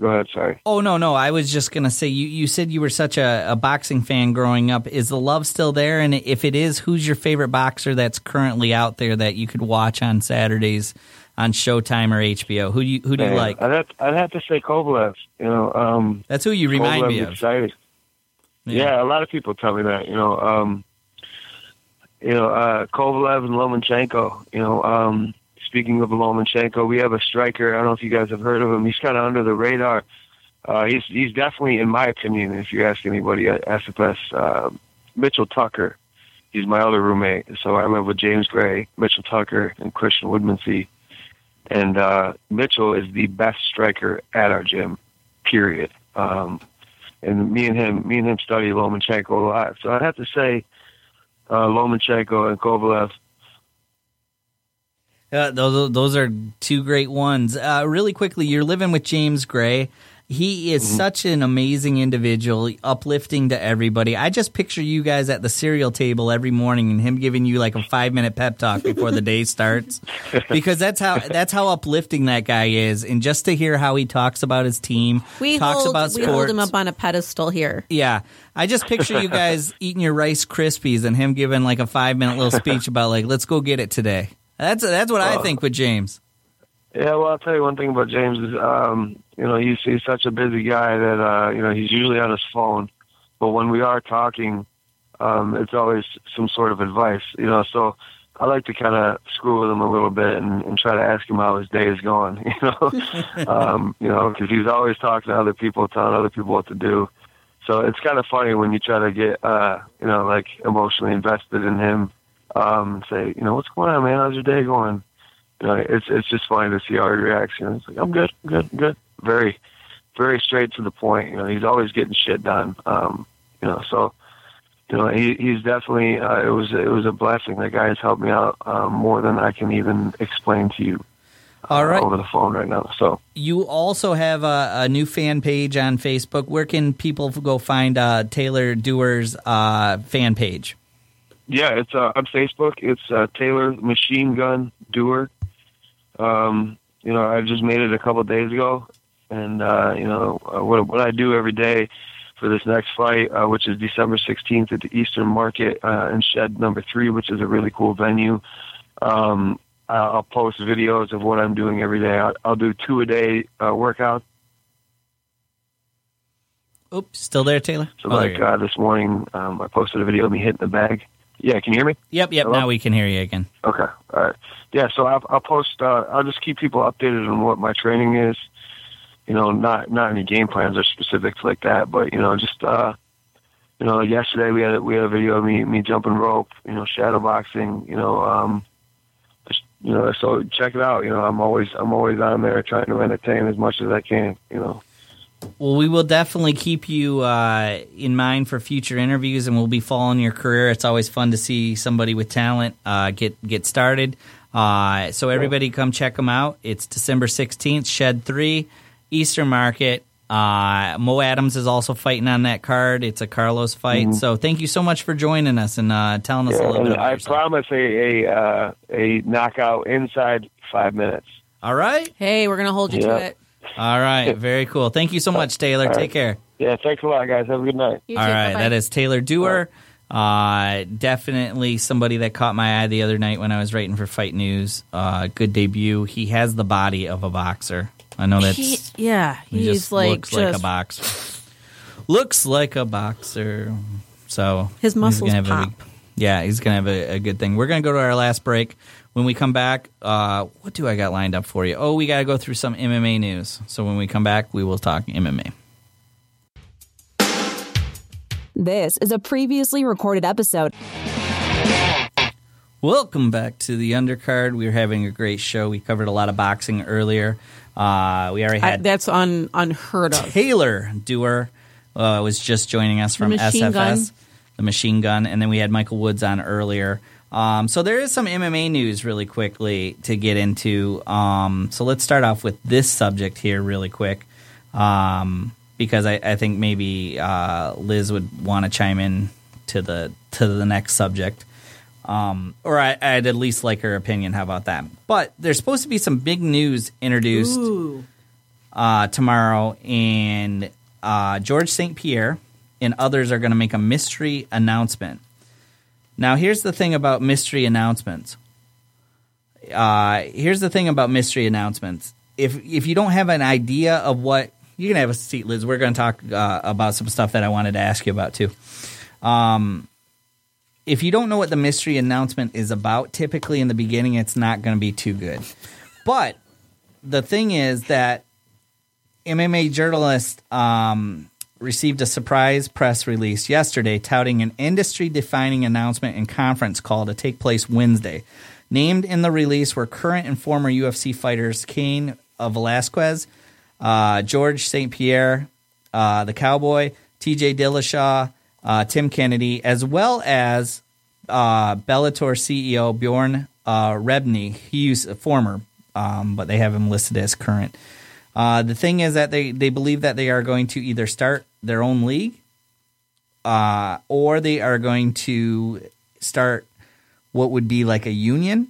go ahead, sorry. Oh no, no! I was just gonna say you. You said you were such a, a boxing fan growing up. Is the love still there? And if it is, who's your favorite boxer that's currently out there that you could watch on Saturdays on Showtime or HBO? Who do you who do you Man, like? I'd have, I'd have to say Kovalev. You know, um, That's who you remind Kovalev's me of. Yeah. Yeah. a lot of people tell me that. You know, um, you know, uh, Kovalev and Lomachenko. You know, um, speaking of Lomachenko, we have a striker. I don't know if you guys have heard of him. He's kind of under the radar. Uh, he's he's definitely, in my opinion, if you ask anybody at SFS, uh, Mitchell Tucker. He's my other roommate. So I live with James Gray, Mitchell Tucker, and Christian Woodmansee. And uh, Mitchell is the best striker at our gym, period. Um, and me and him, me and him study Lomachenko a lot. So I'd have to say uh, Lomachenko and Kovalev. Uh, those those are two great ones. Uh, really quickly, you're living with James Gray. He is Mm-hmm. such an amazing individual, uplifting to everybody. I just picture you guys at the cereal table every morning and him giving you like a five minute pep talk before the day starts, because that's how that's how uplifting that guy is. And just to hear how he talks about his team, We talks hold about we hold him up on a pedestal here. Yeah, I just picture you guys eating your Rice Krispies and him giving like a five minute little speech about like, let's go get it today. That's that's what I think with James. Yeah, well, I'll tell you one thing about James is, um, you know, he's he's such a busy guy that uh, you know he's usually on his phone, but when we are talking, um, it's always some sort of advice, you know. So I like to kind of screw with him a little bit and, and try to ask him how his day is going, you know, um, you know, because he's always talking to other people, telling other people what to do. So it's kind of funny when you try to get, uh, you know, like emotionally invested in him, um, and say, you know, what's going on, man? How's your day going? you know, it's it's just funny to see how he reacts. You know, it's like I'm good, good, good. Very, very straight to the point. You know, he's always getting shit done. Um, you know, so you know, he he's definitely uh, it was it was a blessing. That guy has helped me out um, more than I can even explain to you. All uh, over the phone right now. So You also have a, a new fan page on Facebook. Where can people go find uh, Taylor Dewar's uh, fan page? Yeah, it's uh, on Facebook. It's uh, Taylor Machine Gun Dewar. Um, you know, I just made it a couple of days ago, and uh, you know uh, what what I do every day for this next fight, uh, which is December 16th at the Eastern Market uh, in Shed Number Three, which is a really cool venue. Um, I'll post videos of what I'm doing every day. I'll, I'll do two a day uh, workouts. Oops, still there, Taylor? So, Oh, like uh, this morning, um, I posted a video of me hitting the bag. Yeah, can you hear me? yep, yep. hello? Now we can hear you again. Okay. All right. Yeah. So I'll, I'll post. Uh, I'll just keep people updated on what my training is. You know, not not any game plans or specifics like that, but you know, just uh, you know, yesterday we had a, we had a video of me me jumping rope. You know, shadow boxing. You know, um, just you know, so check it out. You know, I'm always I'm always on there trying to entertain as much as I can. You know. Well, we will definitely keep you uh, in mind for future interviews, and we'll be following your career. It's always fun to see somebody with talent uh, get get started. Uh, so everybody, come check them out. It's December sixteenth, Shed Three, Eastern Market. Uh, Mo Adams is also fighting on that card. It's a Carlos fight. So thank you so much for joining us and uh, telling us a Mm-hmm. Little bit about I yourself. promise a a uh, a knockout inside five minutes. All right, Hey, we're gonna hold you Yeah. to it. All right, very cool. Thank you so much, Taylor. Take care. Yeah. Thanks a lot, guys. Have a good night. You All too. right, Bye-bye. that is Taylor Dewar. Uh, definitely somebody that caught my eye the other night when I was writing for Fight News. Uh, good debut. He has the body of a boxer. I know that's He- yeah, he he's just like looks just like a boxer. looks like a boxer. So His muscles gonna a- pop. yeah, he's gonna have a, a good thing. We're gonna go to our last break. When we come back, uh, what do I got lined up for you? Oh, we got to go through some MMA news. So when we come back, we will talk MMA. This is a previously recorded episode. Welcome back to the undercard. We are having a great show. We covered a lot of boxing earlier. Uh, we already I, had that's un, unheard of. Taylor Dewar uh, was just joining us from machine SFS, gun. the machine gun, and then we had Michael Woods on earlier. Um, so there is some MMA news really quickly to get into. Um, so let's start off with this subject here really quick, um, because I, I think maybe uh, Liz would want to chime in to the to the next subject. Um, or I, I'd at least like her opinion. How about that? But there's supposed to be some big news introduced uh, tomorrow, and uh, George St. Pierre and others are going to make a mystery announcement. Now, here's the thing about mystery announcements. Uh, here's the thing about mystery announcements. If if you don't have an idea of what you can have a seat, Liz. We're going to talk uh, about some stuff that I wanted to ask you about too. Um, if you don't know what the mystery announcement is about, typically in the beginning, it's not going to be too good. But the thing is that MMA journalist um, received a surprise press release yesterday touting an industry defining announcement and conference call to take place Wednesday. Named in the release were current and former UFC fighters Cain uh, Velasquez, uh, George St. Pierre, uh, the Cowboy, TJ Dillashaw, uh, Tim Kennedy, as well as uh, Bellator CEO Bjorn Rebney. He's a former, um, but they have him listed as current. Uh, the thing is that they, they believe that they are going to either start their own league uh, or they are going to start what would be like a union.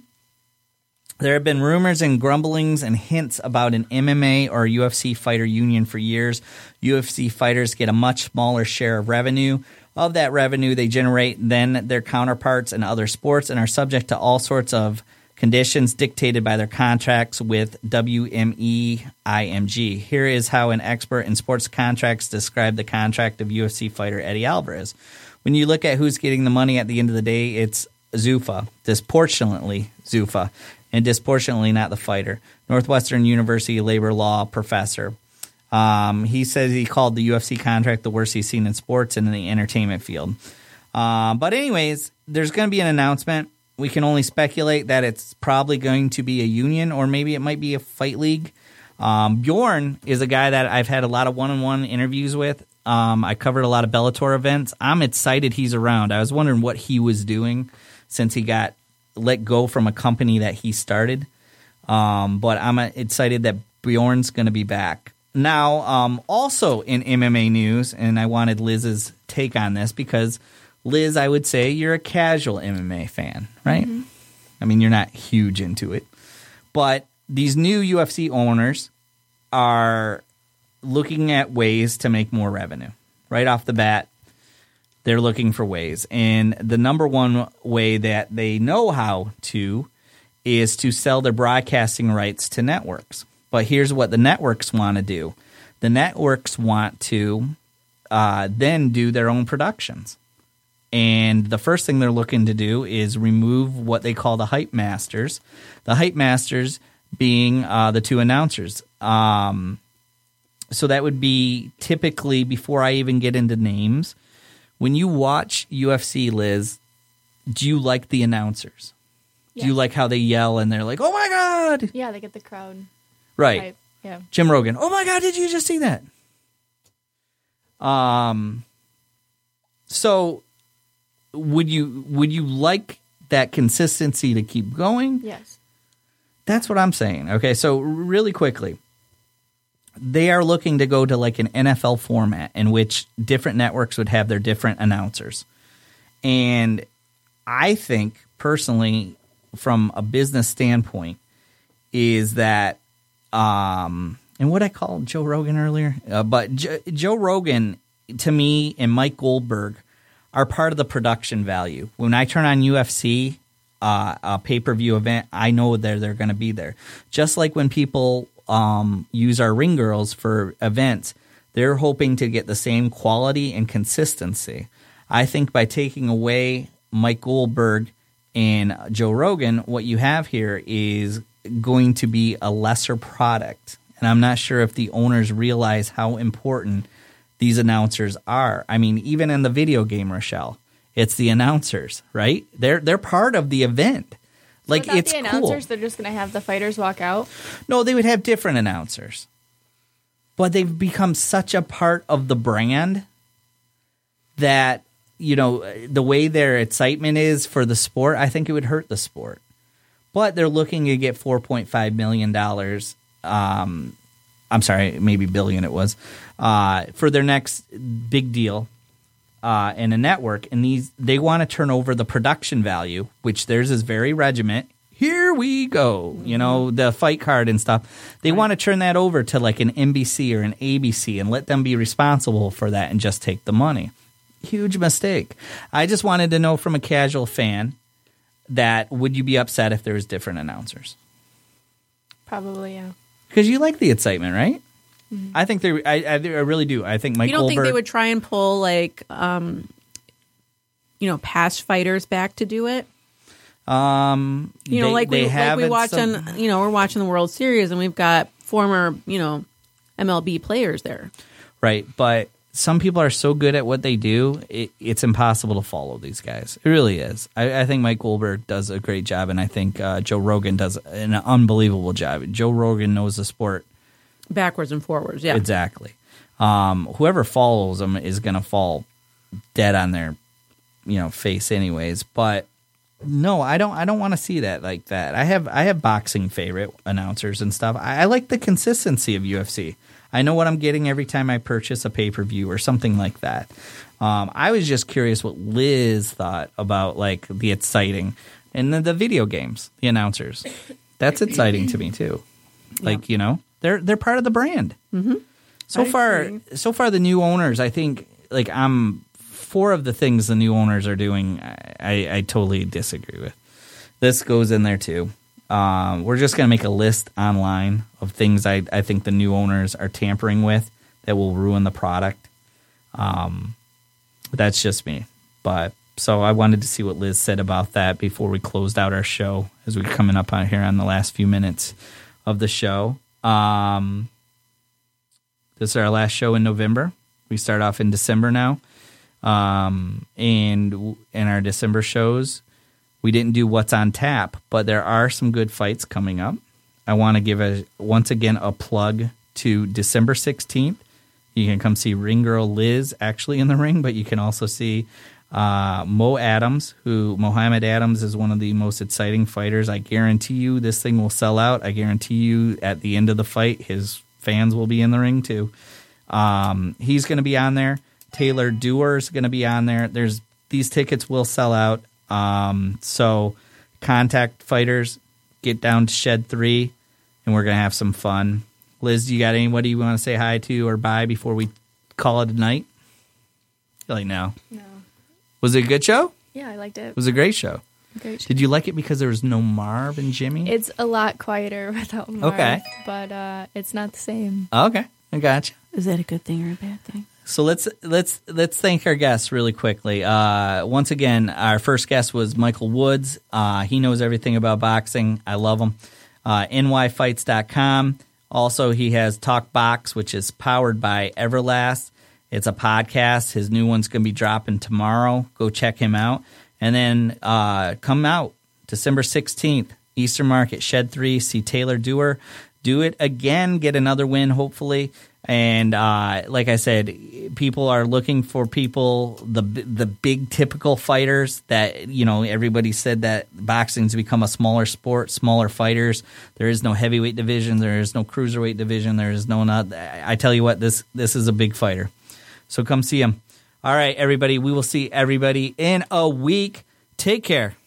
There have been rumors and grumblings and hints about an MMA or UFC fighter union for years. UFC fighters get a much smaller share of revenue. Of that revenue, they generate than their counterparts in other sports and are subject to all sorts of conditions dictated by their contracts with WME IMG. Here is how an expert in sports contracts described the contract of UFC fighter Eddie Alvarez. When you look at who's getting the money at the end of the day, it's Zuffa, disproportionately Zuffa, and disproportionately not the fighter. Northwestern University labor law professor. Um, he says he called the UFC contract the worst he's seen in sports and in the entertainment field. Uh, but anyways, there's going to be an announcement. We can only speculate that it's probably going to be a union or maybe it might be a fight league. Um, Bjorn is a guy that I've had a lot of one-on-one interviews with. Um, I covered a lot of Bellator events. I'm excited he's around. I was wondering what he was doing since he got let go from a company that he started. Um, but I'm uh, excited that Bjorn's going to be back. Now, um, also in MMA news, and I wanted Liz's take on this because Liz, I would say you're a casual MMA fan, right? I mean, you're not huge into it. But these new UFC owners are looking at ways to make more revenue. Right off the bat, they're looking for ways. And the number one way that they know how to is to sell their broadcasting rights to networks. But here's what the networks want to do the networks want to uh, then do their own productions. And the first thing they're looking to do is remove what they call the hype masters. The hype masters being uh, the two announcers. Um, so that would be typically before I even get into names. When you watch UFC, Liz, do you like the announcers? Do you like how they yell and they're like, "Oh my god!" Yeah, they get the crowd. Right. hype. Yeah. Jim Rogan. Oh my god, did you just see that? Um so would you would you like that consistency to keep going? Yes. That's what I'm saying. Okay, so really quickly. They are looking to go to like an NFL format in which different networks would have their different announcers. And I think personally from a business standpoint is that um and what I called Joe Rogan earlier, uh, but jo- Joe Rogan to me and Mike Goldberg are part of the production value. When I turn on UFC, uh, a pay per view event, I know they're they're going to be there. Just like when people um, use our ring girls for events, they're hoping to get the same quality and consistency. I think by taking away Mike Goldberg and Joe Rogan, what you have here is going to be a lesser product. And I'm not sure if the owners realize how important these announcers are. I mean, even in the video game, Rochelle, it's the announcers, right? They're they're part of the event. Like Without it's the cool. announcers, they're just going to have the fighters walk out. No, they would have different announcers. But they've become such a part of the brand that, you know, the way their excitement is for the sport, I think it would hurt the sport. But they're looking to get $4.5 million. Um, I'm sorry, maybe billion it was, uh, for their next big deal uh, in a network, and these they want to turn over the production value, which theirs is very regiment. Here we go, you know the fight card and stuff. They want to turn that over to like an NBC or an ABC and let them be responsible for that and just take the money. Huge mistake. I just wanted to know from a casual fan that would you be upset if there was different announcers? Probably, yeah. Because you like the excitement, right? I think they. I, I, I really do. I think Mike you don't think they would try and pull like um you know past fighters back to do it um, you know they- like they we like we watch some- on you know we're watching the world series and we've got former you know mlb players there Right, but some people are so good at what they do, it, it's impossible to follow these guys. It really is. I, I think Mike Goldberg does a great job, and I think uh, Joe Rogan does an unbelievable job. Joe Rogan knows the sport backwards and forwards yeah exactly. Um, whoever follows them is going to fall dead on their, you know, face, anyways. But no, I don't. I don't want to see that like that. I have I have boxing favorite announcers and stuff. I, I like the consistency of UFC. I know what I'm getting every time I purchase a pay per view or something like that. Um, I was just curious what Liz thought about like the exciting and the, the video games, the announcers. That's exciting to me too. Like you know, they're they're part of the brand. Mm-hmm. So I far, agree. so far the new owners, I think like I'm four of the things the new owners are doing. I, I, totally disagree with. This goes in there too. Um, we're just gonna make a list online of things I I think the new owners are tampering with that will ruin the product. Um, that's just me. But so I wanted to see what Liz said about that before we closed out our show as we're coming up on here on the last few minutes of the show. Um, this is our last show in November. We start off in December now. Um, and in our December shows, we didn't do what's on tap, but there are some good fights coming up. I want to give a once again a plug to December 16th. You can come see Ring Girl Liz actually in the ring, but you can also see uh, Mo Adams, who Mohammed Adams is one of the most exciting fighters. I guarantee you this thing will sell out. I guarantee you at the end of the fight, his fans will be in the ring too. Um, he's going to be on there. Taylor Dewar's going to be on there. There's these tickets will sell out. Um, so contact fighters, get down to Shed Three, and we're gonna have some fun. Liz, you got anybody you want to say hi to or bye before we call it a night? You're like no. No. Was it a good show? Yeah, I liked it. It was a great show. Great. show. Did you like it because there was no Marv and Jimmy? It's a lot quieter without Marv, Okay. but uh, it's not the same. okay, I gotcha. Is that a good thing or a bad thing? So let's let's let's thank our guests really quickly. Uh, once again, our first guest was Michael Woods. Uh, he knows everything about boxing. I love him. Uh, nyfights.com. Also, he has Talk Box, which is powered by Everlast. It's a podcast. His new one's going to be dropping tomorrow. Go check him out. And then uh, come out December 16th, Eastern Market, Shed 3. See Taylor Dewar. Do it again. Get another win, hopefully. And uh, like I said, people are looking for people the the big typical fighters that you know everybody said that boxing's become a smaller sport, smaller fighters. There is no heavyweight division, there is no cruiserweight division, there is no not. I tell you what, this this is a big fighter. So come see him. All right, everybody. We will see everybody in a week. Take care.